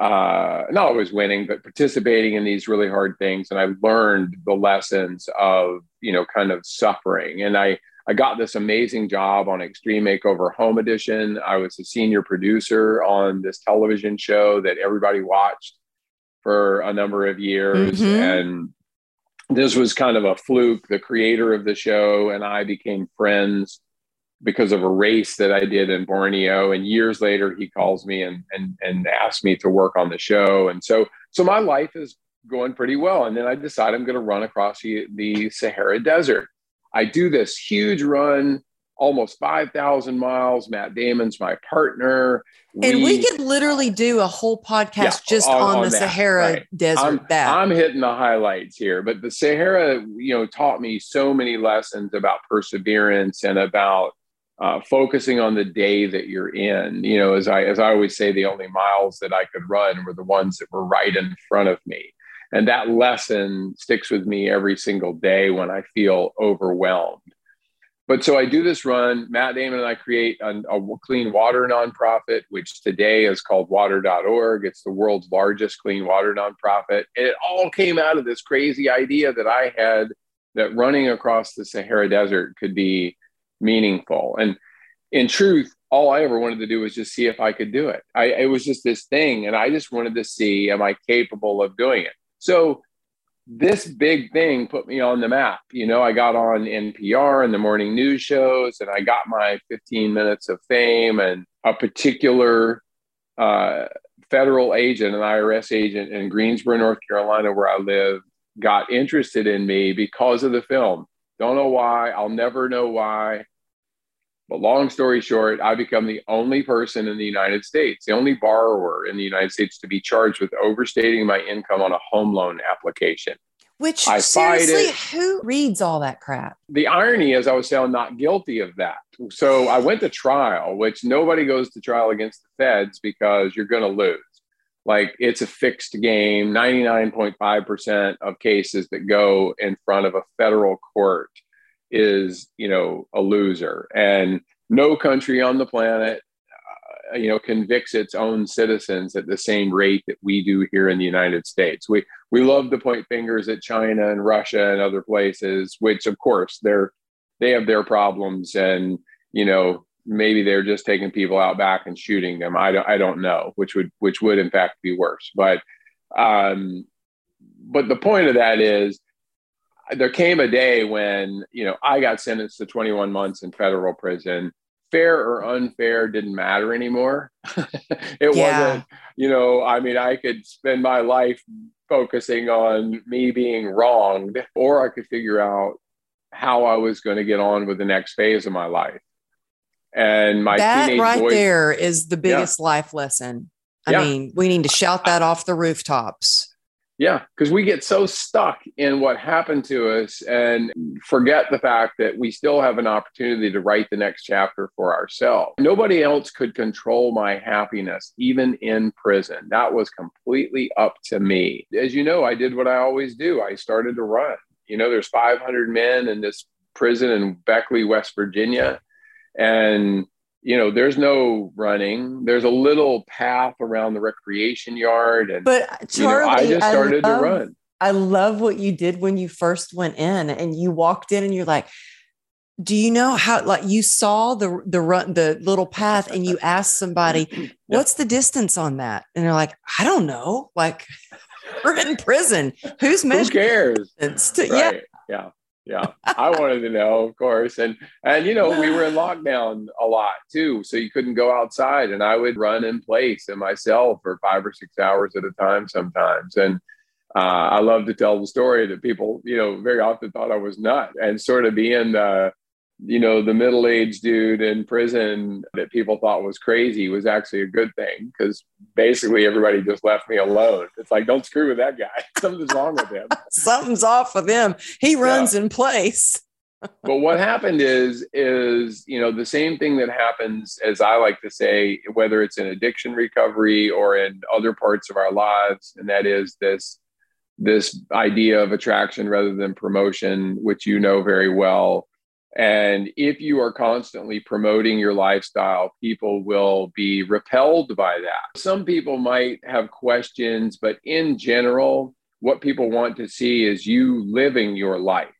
uh, not always winning, but participating in these really hard things. And I learned the lessons of, you know, kind of suffering. And I, I got this amazing job on Extreme Makeover Home Edition. I was a senior producer on this television show that everybody watched for a number of years. Mm-hmm. And this was kind of a fluke. The creator of the show and I became friends because of a race that I did in Borneo. And years later, he calls me and and and asks me to work on the show. And so so my life is going pretty well. And then I decide I'm going to run across the, the Sahara Desert. I do this huge run, almost 5,000 miles. Matt Damon's my partner. And we, we could literally do a whole podcast yeah, just on, on, on the that, Sahara right. Desert. I'm, that. I'm hitting the highlights here, but the Sahara, you know, taught me so many lessons about perseverance and about uh, focusing on the day that you're in. You know, as I as I always say, the only miles that I could run were the ones that were right in front of me, and that lesson sticks with me every single day when I feel overwhelmed. But so I do this run. Matt Damon and I create a, a clean water nonprofit, which today is called Water.org. It's the world's largest clean water nonprofit. And it all came out of this crazy idea that I had that running across the Sahara Desert could be meaningful. And in truth, all I ever wanted to do was just see if I could do it. I, it was just this thing, and I just wanted to see, am I capable of doing it? So this big thing put me on the map. You know, I got on NPR and the morning news shows, and I got my 15 minutes of fame, and a particular uh, federal agent, an IRS agent in Greensboro, North Carolina, where I live, got interested in me because of the film. Don't know why. I'll never know why. But long story short, I become the only person in the United States, the only borrower in the United States to be charged with overstating my income on a home loan application. Which I seriously, who reads all that crap? The irony is, I was found not guilty of that. So I went to trial, which nobody goes to trial against the feds because you're going to lose. Like it's a fixed game. 99.5% of cases that go in front of a federal court is you know a loser. And no country on the planet uh, you know convicts its own citizens at the same rate that we do here in the United States. We we love to point fingers at China and Russia and other places which of course they're they have their problems and you know maybe they're just taking people out back and shooting them. I don't i don't know which would which would in fact be worse. But um but the point of that is there came a day when you know I got sentenced to 21 months in federal prison. Fair or unfair didn't matter anymore. it yeah. wasn't, you know, I mean, I could spend my life focusing on me being wronged, or I could figure out how I was going to get on with the next phase of my life. And my that right boys, there is the biggest yeah. life lesson. I yeah. mean, we need to shout that off the rooftops. Yeah, because we get so stuck in what happened to us and forget the fact that we still have an opportunity to write the next chapter for ourselves. Nobody else could control my happiness, even in prison. That was completely up to me. As you know, I did what I always do I started to run. You know, there's 500 men in this prison in Beckley, West Virginia. And you know there's no running. There's a little path around the recreation yard and but Charlie, you know, i just started I love, to run. I love what you did when you first went in and you walked in and you're like do you know how like you saw the the run the little path and you asked somebody what's the distance on that? And they're like i don't know. Like we're in prison. Who's measuring who cares to, right. yeah yeah yeah i wanted to know of course. And and you know we were in lockdown a lot too so you couldn't go outside and i would run in place and myself for five or six hours at a time sometimes. And uh, i love to tell the story that people you know very often thought i was nuts and sort of being uh, you know, the middle aged dude in prison that people thought was crazy was actually a good thing because basically everybody just left me alone. It's like, don't screw with that guy. Something's wrong with him. Something's off with him. He runs yeah. in place. but what happened is is you know the same thing that happens as i like to say whether it's in addiction recovery or in other parts of our lives and that is this this idea of attraction rather than promotion which you know very well and if you are constantly promoting your lifestyle, people will be repelled by that. Some people might have questions, but in general, what people want to see is you living your life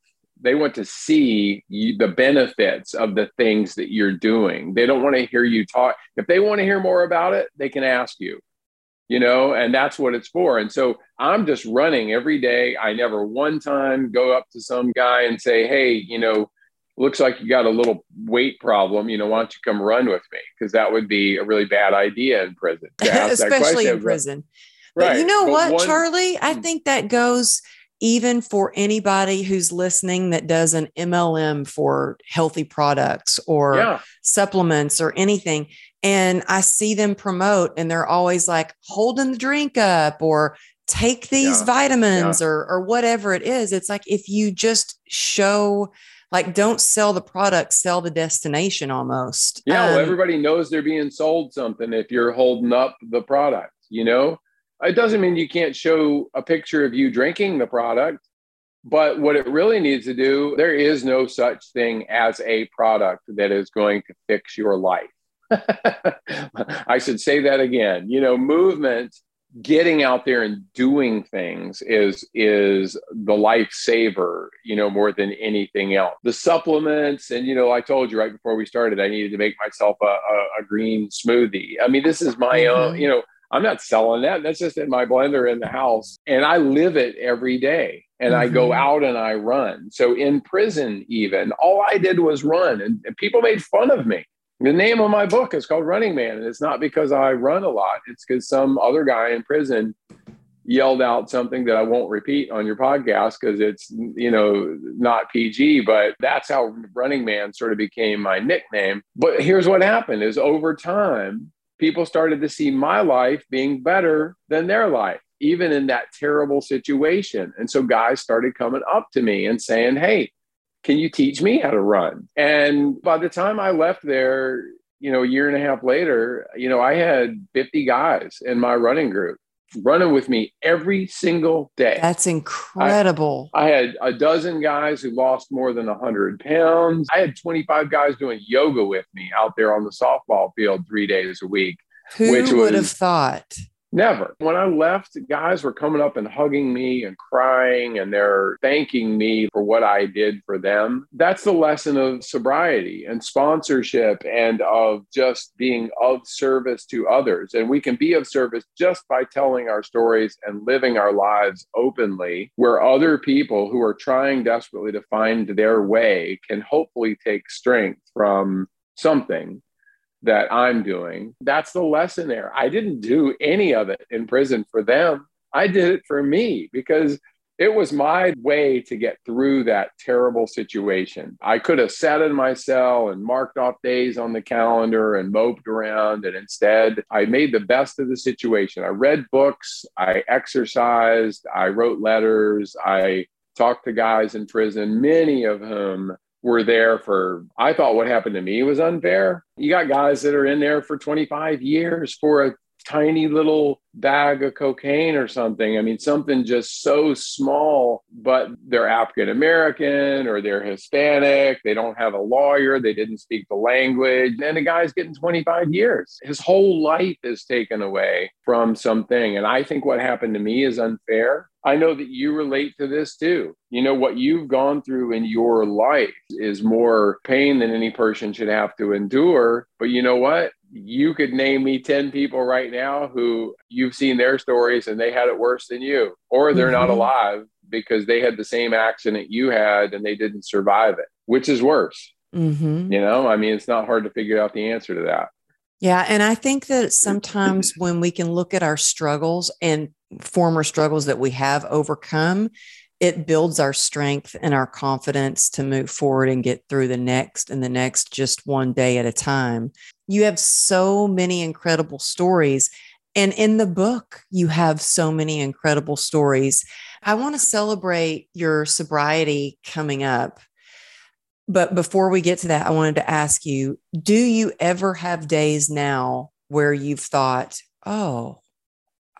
they want to see you, the benefits of the things that you're doing. They don't want to hear you talk. If they want to hear more about it, they can ask you, you know, and that's what it's for. And so I'm just running every day. I never one time go up to some guy and say, hey, you know, looks like you got a little weight problem. You know, why don't you come run with me? Because that would be a really bad idea in prison. Especially in prison. Right. But you know but what, one, Charlie? I hmm. think that goes even for anybody who's listening that does an MLM for healthy products or yeah. supplements or anything. And I see them promote and they're always like holding the drink up or take these yeah. vitamins yeah. Or, or whatever it is. It's like if you just show, like, don't sell the product, sell the destination almost. Yeah. Um, well, everybody knows they're being sold something if you're holding up the product, you know? It doesn't mean you can't show a picture of you drinking the product, but what it really needs to do, there is no such thing as a product that is going to fix your life. I should say that again. You know, movement, getting out there and doing things is is the lifesaver, you know, more than anything else. The supplements, and you know, I told you right before we started, I needed to make myself a, a, a green smoothie. I mean, this is my mm-hmm. own, you know I'm not selling that. That's just in my blender in the house. And I live it every day. And mm-hmm. I go mm-hmm. out and I run. So in prison, even, all I did was run. And people made fun of me. The name of my book is called Running Man. And it's not because I run a lot, it's because some other guy in prison yelled out something that I won't repeat on your podcast because it's, you know, not PG, but that's how Running Man sort of became my nickname. But here's what happened is over time, people started to see my life being better than their life, even in that terrible situation. And so guys started coming up to me and saying, Hey, can you teach me how to run? And by the time I left there, you know, a year and a half later, you know, I had 50 guys in my running group running with me every single day. That's incredible. I, I, had a dozen guys who lost more than 100 pounds. I had 25 guys doing yoga with me out there on the softball field three days a week. Who which would was, have thought? Never. When I left, guys were coming up and hugging me and crying, and they're thanking me for what I did for them. That's the lesson of sobriety and sponsorship and of just being of service to others. And we can be of service just by telling our stories and living our lives openly, where other people who are trying desperately to find their way can hopefully take strength from something that I'm doing. That's the lesson there. I didn't do any of it in prison for them. I did it for me because it was my way to get through that terrible situation. I could have sat in my cell and marked off days on the calendar and moped around. And instead, I made the best of the situation. I read books, I exercised, I wrote letters, I talked to guys in prison, many of whom were there for i thought what happened to me was unfair. You got guys that are in there for 25 years for a tiny little bag of cocaine or something. I mean, something just so small, but they're African American or they're Hispanic. They don't have a lawyer. They didn't speak the language. And the guy's getting 25 years. His whole life is taken away from something. And I think what happened to me is unfair. I know that you relate to this too. You know, what you've gone through in your life is more pain than any person should have to endure. But you know what? You could name me 10 people right now who you've seen their stories and they had it worse than you, or they're mm-hmm. not alive because they had the same accident you had and they didn't survive it, which is worse. Mm-hmm. You know, I mean, it's not hard to figure out the answer to that. Yeah. And I think that sometimes when we can look at our struggles and former struggles that we have overcome, it builds our strength and our confidence to move forward and get through the next and the next just one day at a time. You have so many incredible stories. And in the book, you have so many incredible stories. I want to celebrate your sobriety coming up. But before we get to that, I wanted to ask you do you ever have days now where you've thought, oh,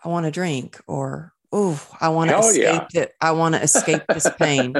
I want to drink or oh, I want to escape yeah. it. I want to escape this pain.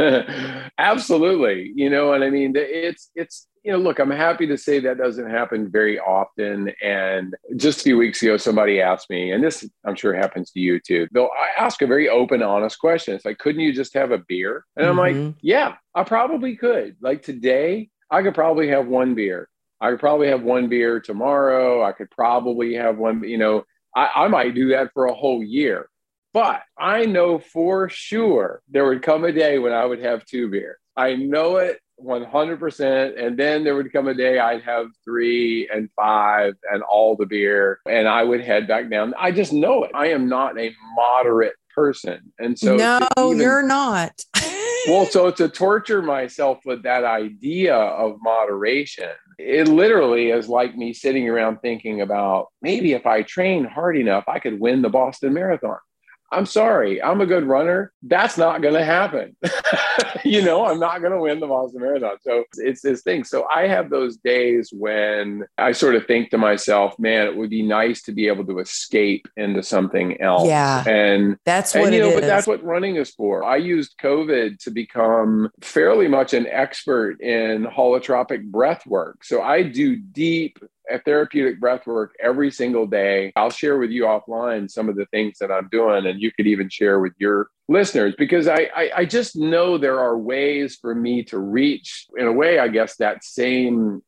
Absolutely. You know what I mean? It's it's you know, look, I'm happy to say that doesn't happen very often. And just a few weeks ago, somebody asked me, and this I'm sure happens to you too. They'll ask a very open, honest question. It's like, couldn't you just have a beer? And I'm mm-hmm. like, yeah, I probably could. Like today, I could probably have one beer. I could probably have one beer tomorrow. I could probably have one, you know, I, I might do that for a whole year. But I know for sure there would come a day when I would have two beers. I know it 100%. And then there would come a day I'd have three and five and all the beer, and I would head back down. I just know it. I am not a moderate person. And so, no, even, you're not. well, so to torture myself with that idea of moderation, it literally is like me sitting around thinking about maybe if I train hard enough, I could win the Boston Marathon. I'm sorry, I'm a good runner. That's not going to happen. you know, I'm not going to win the Boston Marathon. So it's this thing. So I have those days when I sort of think to myself, man, it would be nice to be able to escape into something else. Yeah. And that's what and, you know, but that's what running is for. I used COVID to become fairly much an expert in holotropic breath work. So I do deep a therapeutic breath work every single day. I'll share with you offline some of the things that I'm doing, and you could even share with your listeners because I, I, I just know there are ways for me to reach, in a way, I guess, that same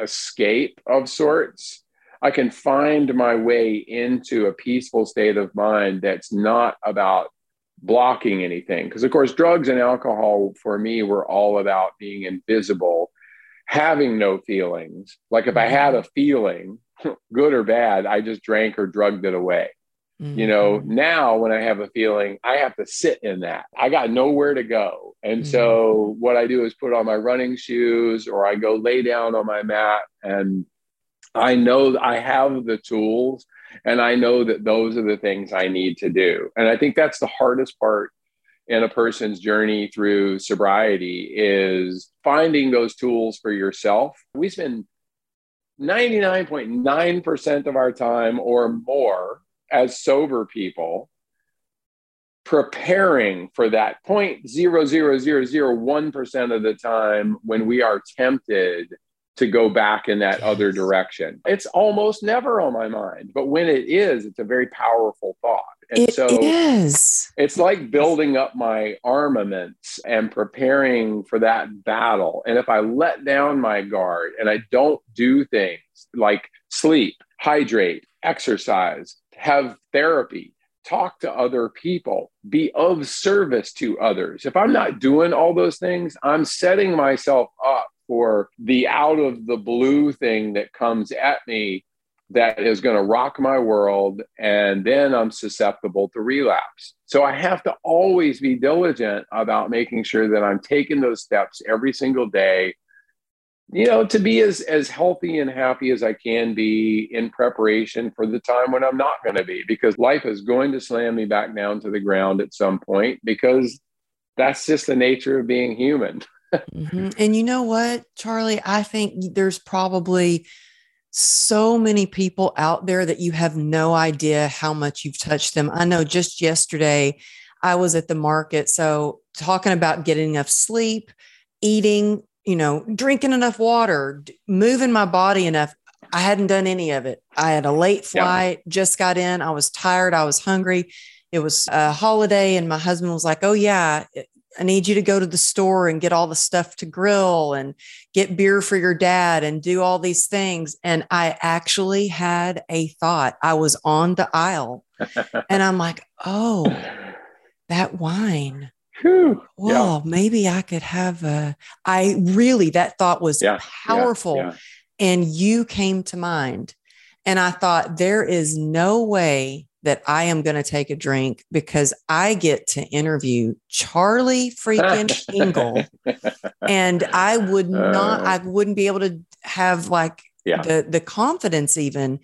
escape of sorts. I can find my way into a peaceful state of mind that's not about blocking anything. Because, of course, drugs and alcohol for me were all about being invisible having no feelings. Like if I had a feeling, good or bad, I just drank or drugged it away. Mm-hmm. You know, mm-hmm. now when I have a feeling, I have to sit in that. I got nowhere to go. And mm-hmm. so what I do is put on my running shoes or I go lay down on my mat and I know I have the tools and I know that those are the things I need to do. And I think that's the hardest part in a person's journey through sobriety is finding those tools for yourself. We spend 99.9% of our time or more as sober people preparing for that 0.00001% of the time when we are tempted to go back in that other direction. It's almost never on my mind, but when it is, it's a very powerful thought. And it so is. It's like building up my armaments and preparing for that battle. And if I let down my guard and I don't do things like sleep, hydrate, exercise, have therapy, talk to other people, be of service to others. If I'm not doing all those things, I'm setting myself up for the out of the blue thing that comes at me that is going to rock my world and then I'm susceptible to relapse. So I have to always be diligent about making sure that I'm taking those steps every single day you know to be as as healthy and happy as I can be in preparation for the time when I'm not going to be because life is going to slam me back down to the ground at some point because that's just the nature of being human. mm-hmm. And you know what, Charlie, I think there's probably so many people out there that you have no idea how much you've touched them. I know just yesterday I was at the market. So, talking about getting enough sleep, eating, you know, drinking enough water, moving my body enough. I hadn't done any of it. I had a late flight, yeah. just got in. I was tired. I was hungry. It was a holiday, and my husband was like, Oh, yeah, I need you to go to the store and get all the stuff to grill and get beer for your dad and do all these things. And I actually had a thought. I was on the aisle and I'm like, oh, that wine. Whew. Well, yeah. maybe I could have a. I really, that thought was yeah. powerful. Yeah. And you came to mind. And I thought, there is no way that I am going to take a drink because I get to interview Charlie freaking Engle. and I would not, uh. I wouldn't be able to have like yeah. the, the confidence even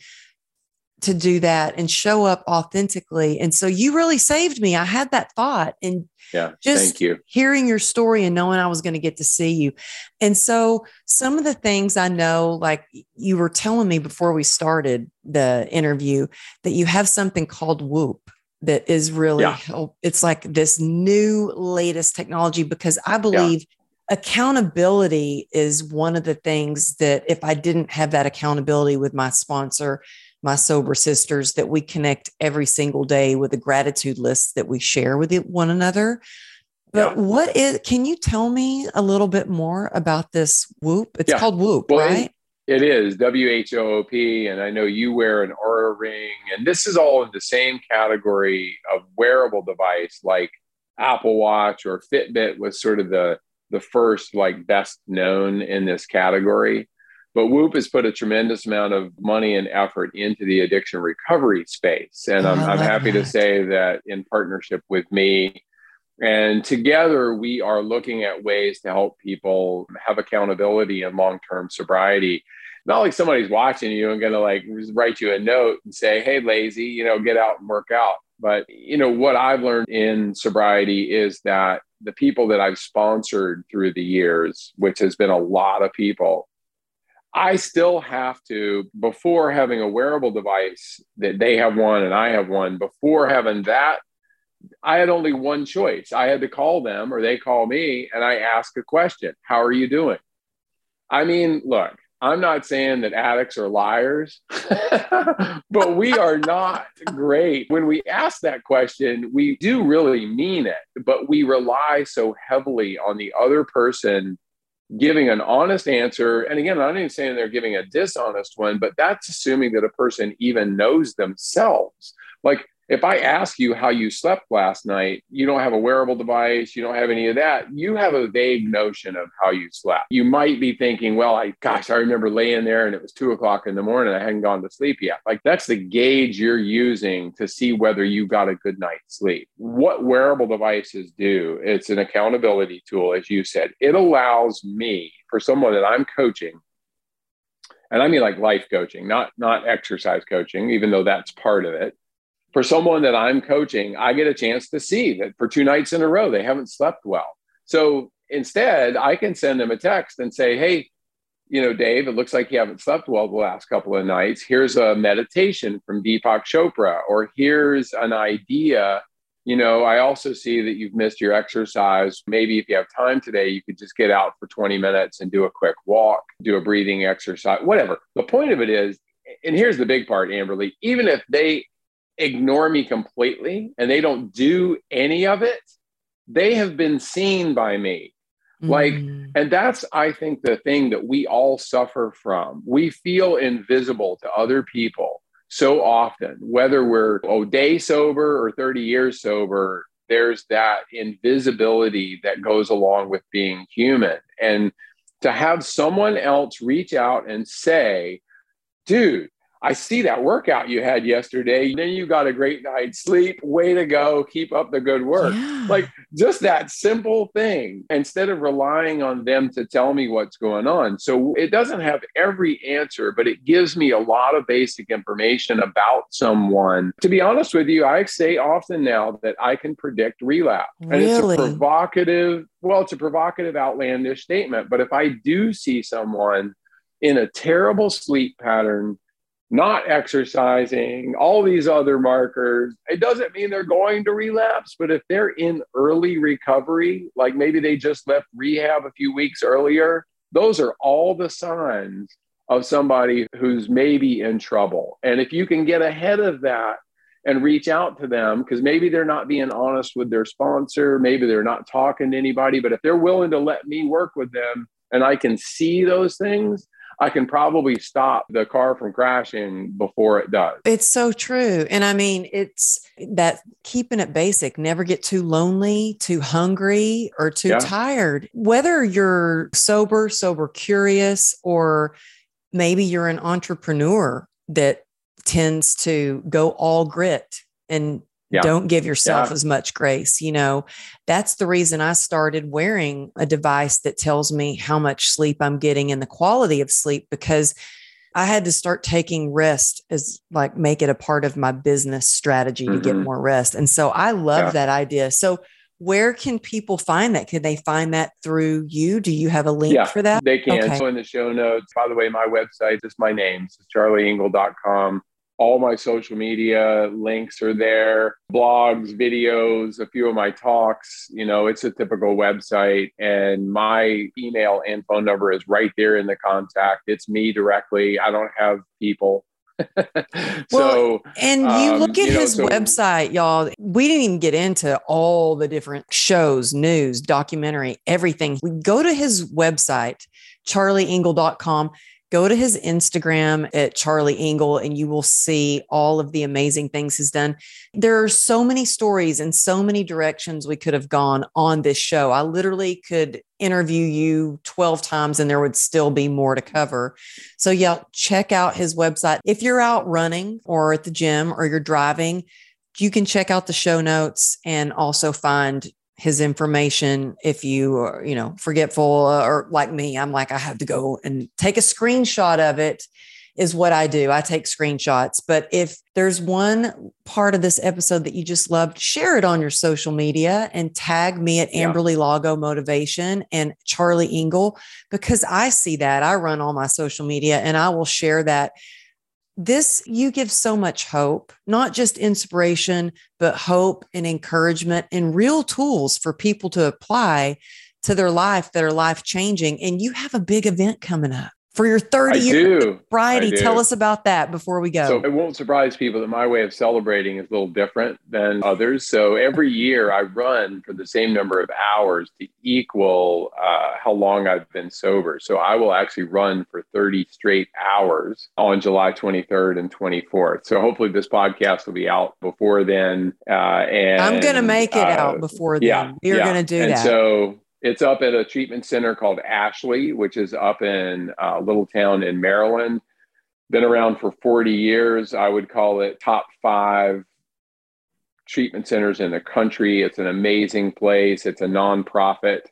to do that and show up authentically. And so you really saved me. I had that thought and yeah, just thank you. hearing your story and knowing I was going to get to see you. And so some of the things I know, like you were telling me before we started the interview, that you have something called Whoop that is really Yeah. help. It's like this new latest technology because I believe accountability is one of the things that if I didn't have that accountability with my sponsor, my sober sisters, that we connect every single day with a gratitude list that we share with it- one another. But Yeah. what is, can you tell me a little bit more about this Whoop? It's Yeah. called Whoop, Well, right? It is W H O O P, and I know you wear an Oura ring, and this is all in the same category of wearable device, like Apple Watch or Fitbit was sort of the the first like best known in this category. But Whoop has put a tremendous amount of money and effort into the addiction recovery space, and I'm, I'm happy to say that in partnership with me and together, we are looking at ways to help people have accountability and long term sobriety. Not like somebody's watching you and going to like write you a note and say, hey, lazy, you know, get out and work out. But, you know, what I've learned in sobriety is that the people that I've sponsored through the years, which has been a lot of people, I still have to, before having a wearable device that they have one and I have one, before having that I had only one choice. I had to call them or they call me and I ask a question How are you doing? I mean, look, I'm not saying that addicts are liars, but we are not great. When we ask that question, we do really mean it, but we rely so heavily on the other person giving an honest answer. And again, I'm not even saying they're giving a dishonest one, but that's assuming that a person even knows themselves. Like, if I ask you how you slept last night, you don't have a wearable device, you don't have any of that. You have a vague notion of how you slept. You might be thinking, well, I, gosh, I remember laying there and it was two o'clock in the morning. I hadn't gone to sleep yet. Like that's the gauge you're using to see whether you got a good night's sleep. What wearable devices do, it's an accountability tool, as you said. It allows me, for someone that I'm coaching, and I mean like life coaching, not not exercise coaching, even though that's part of it for someone that I'm coaching, I get a chance to see that for two nights in a row, they haven't slept well. So instead, I can send them a text and say, Hey, you know, Dave, it looks like you haven't slept well the last couple of nights. Here's a meditation from Deepak Chopra, or here's an idea. You know, I also see that you've missed your exercise. Maybe if you have time today, you could just get out for 20 minutes and do a quick walk, do a breathing exercise, whatever. The point of it is, and here's the big part, Amberly, even if they ignore me completely and they don't do any of it, they have been seen by me. Like, Mm. and that's, I think, the thing that we all suffer from. We feel invisible to other people so often, whether we're oh, day sober or 30 years sober, there's that invisibility that goes along with being human. And to have someone else reach out and say, dude, I see that workout you had yesterday. Then you got a great night's sleep. Way to go. Keep up the good work. Yeah. Like just that simple thing instead of relying on them to tell me what's going on. So it doesn't have every answer, but it gives me a lot of basic information about someone. To be honest with you, I say often now that I can predict relapse. And it's a provocative, well, it's a provocative, outlandish statement. But if I do see someone in a terrible sleep pattern, not exercising, all these other markers. It doesn't mean they're going to relapse, but if they're in early recovery, like maybe they just left rehab a few weeks earlier, those are all the signs of somebody who's maybe in trouble. And if you can get ahead of that and reach out to them, because maybe they're not being honest with their sponsor, maybe they're not talking to anybody, but if they're willing to let me work with them and I can see those things, I can probably stop the car from crashing before it does. It's so true. And I mean, it's that keeping it basic, never get too lonely, too hungry, or too Yeah. tired. Whether you're sober, sober curious, or maybe you're an entrepreneur that tends to go all grit and Yeah. don't give yourself Yeah. as much grace. You know, that's the reason I started wearing a device that tells me how much sleep I'm getting and the quality of sleep because I had to start taking rest as like make it a part of my business strategy mm-hmm. to get mm-hmm. more rest. And so I love yeah. that idea. So where can people find that? Can they find that through you? Do you have a link yeah, for that? They can. Okay. So in the show notes, by the way, my website is my name. It's charlieengle.com all my social media links are there blogs videos a few of my talks you know it's a typical website and my email and phone number is right there in the contact it's me directly i don't have people well, so, and you um, look at you know, his so, website, y'all. We didn't even get into all the different shows, news, documentary, everything. We go to his website, charlieengle.com go to his Instagram at Charlie Engle and you will see all of the amazing things he's done. There are so many stories and so many directions we could have gone on this show. I literally could interview you 12 times and there would still be more to cover. So, yeah, check out his website. If you're out running or at the gym or you're driving, you can check out the show notes and also find his information if you are, you know, forgetful or like me, I'm like, I have to go and take a screenshot of it is what I do. I take screenshots. But if there's one part of this episode that you just loved, share it on your social media and tag me at yeah. Amberly Lago Motivation and Charlie Engle because I see that. I run all my social media and I will share that this you give so much hope not just inspiration but hope and encouragement and real tools for people to apply to their life that are life changing and you have a big event coming up for your 30 year sobriety. Tell us about that before we go. So it won't surprise people that my way of celebrating is a little different than others. So every year I run for the same number of hours to equal uh, how long I've been sober. So I will actually run for 30 straight hours on July 23rd and 24th. So hopefully this podcast will be out before then. Uh, and I'm going to make it uh, out before then. Yeah, We're yeah. going to do and that. So it's up at a treatment center called Ashley, which is up in a uh, little town in Maryland. Been around for 40 years. I would call it top five treatment centers in the country. It's an amazing place. It's a nonprofit.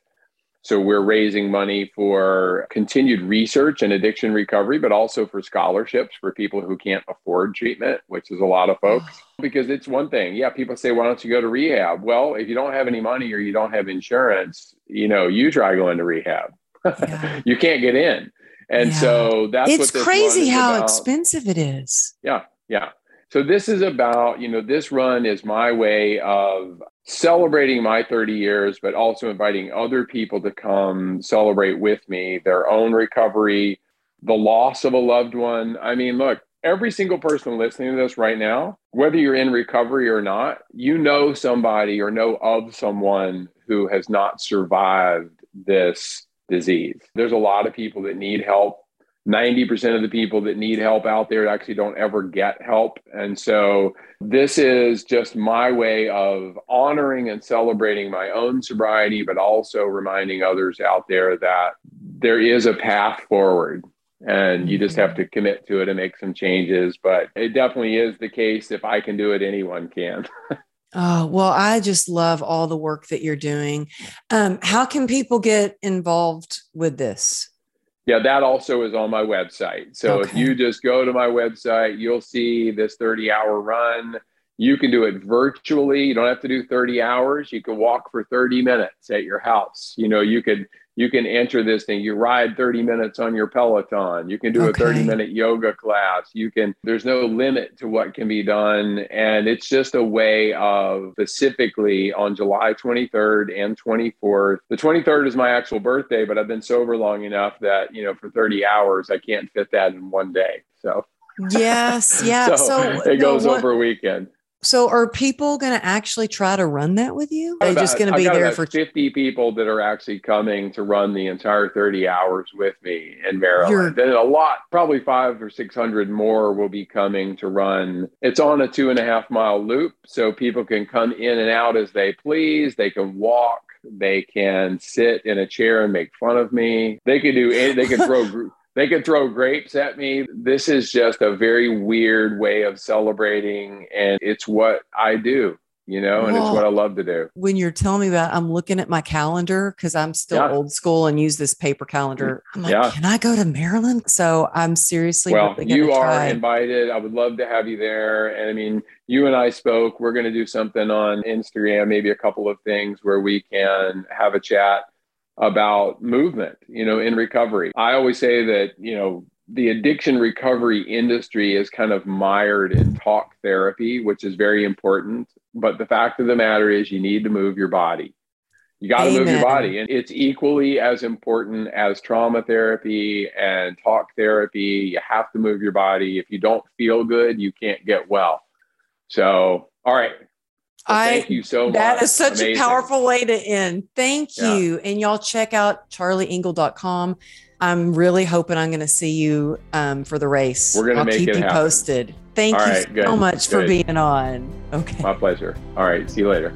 So we're raising money for continued research and addiction recovery, but also for scholarships for people who can't afford treatment, which is a lot of folks. because it's one thing. Yeah, people say, why don't you go to rehab? Well, if you don't have any money or you don't have insurance, you know, you try going to rehab. Yeah. you can't get in. And yeah. so that's it's crazy how about. expensive it is. Yeah. Yeah. So this is about, you know, this run is my way of celebrating my 30 years, but also inviting other people to come celebrate with me their own recovery, the loss of a loved one. I mean, look, every single person listening to this right now, whether you're in recovery or not, you know somebody or know of someone who has not survived this disease. There's a lot of people that need help 90% of the people that need help out there actually don't ever get help. And so this is just my way of honoring and celebrating my own sobriety, but also reminding others out there that there is a path forward and you just have to commit to it and make some changes. But it definitely is the case. If I can do it, anyone can. Oh, well, I just love all the work that you're doing. Um, how can people get involved with this? Yeah, that also is on my website. So okay. if you just go to my website, you'll see this 30 hour run. You can do it virtually. You don't have to do 30 hours. You can walk for 30 minutes at your house. You know, you could you can enter this thing. You ride 30 minutes on your Peloton. You can do okay. a 30 minute yoga class. You can, there's no limit to what can be done. And it's just a way of specifically on July 23rd and 24th. The 23rd is my actual birthday, but I've been sober long enough that, you know, for 30 hours, I can't fit that in one day. So, yes. Yeah. so, so, it goes no, what, over a weekend. So are people going to actually try to run that with you? Are they just going to be there for 50 people that are actually coming to run the entire 30 hours with me in Maryland. Then a lot, probably five or 600 more will be coming to run. It's on a two and a half mile loop. So people can come in and out as they please. They can walk. They can sit in a chair and make fun of me. They can do any, they can throw they could throw grapes at me. This is just a very weird way of celebrating, and it's what I do. you know, and it's what I love to do. When you're telling me that, I'm looking at my calendar because I'm still yeah. old school and use this paper calendar. I'm like, yeah. can I go to Maryland? So I'm seriously. Well, you are try. invited. I would love to have you there. And I mean, you and I spoke. We're going to do something on Instagram, maybe a couple of things where we can have a chat about movement, you know, in recovery. I always say that, you know, the addiction recovery industry is kind of mired in talk therapy, which is very important. But the fact of the matter is, you need to move your body. You got to move your body. And it's equally as important as trauma therapy and talk therapy. You have to move your body. If you don't feel good, you can't get well. So, all right. Well, I, thank you so much. That is such Amazing. a powerful way to end. Thank you. And y'all check out charlieengle.com. I'm really hoping I'm going to see you um, for the race. We're going to make keep it you happen. posted. Thank All you right, so much good. for being on. Okay. My pleasure. All right. See you later.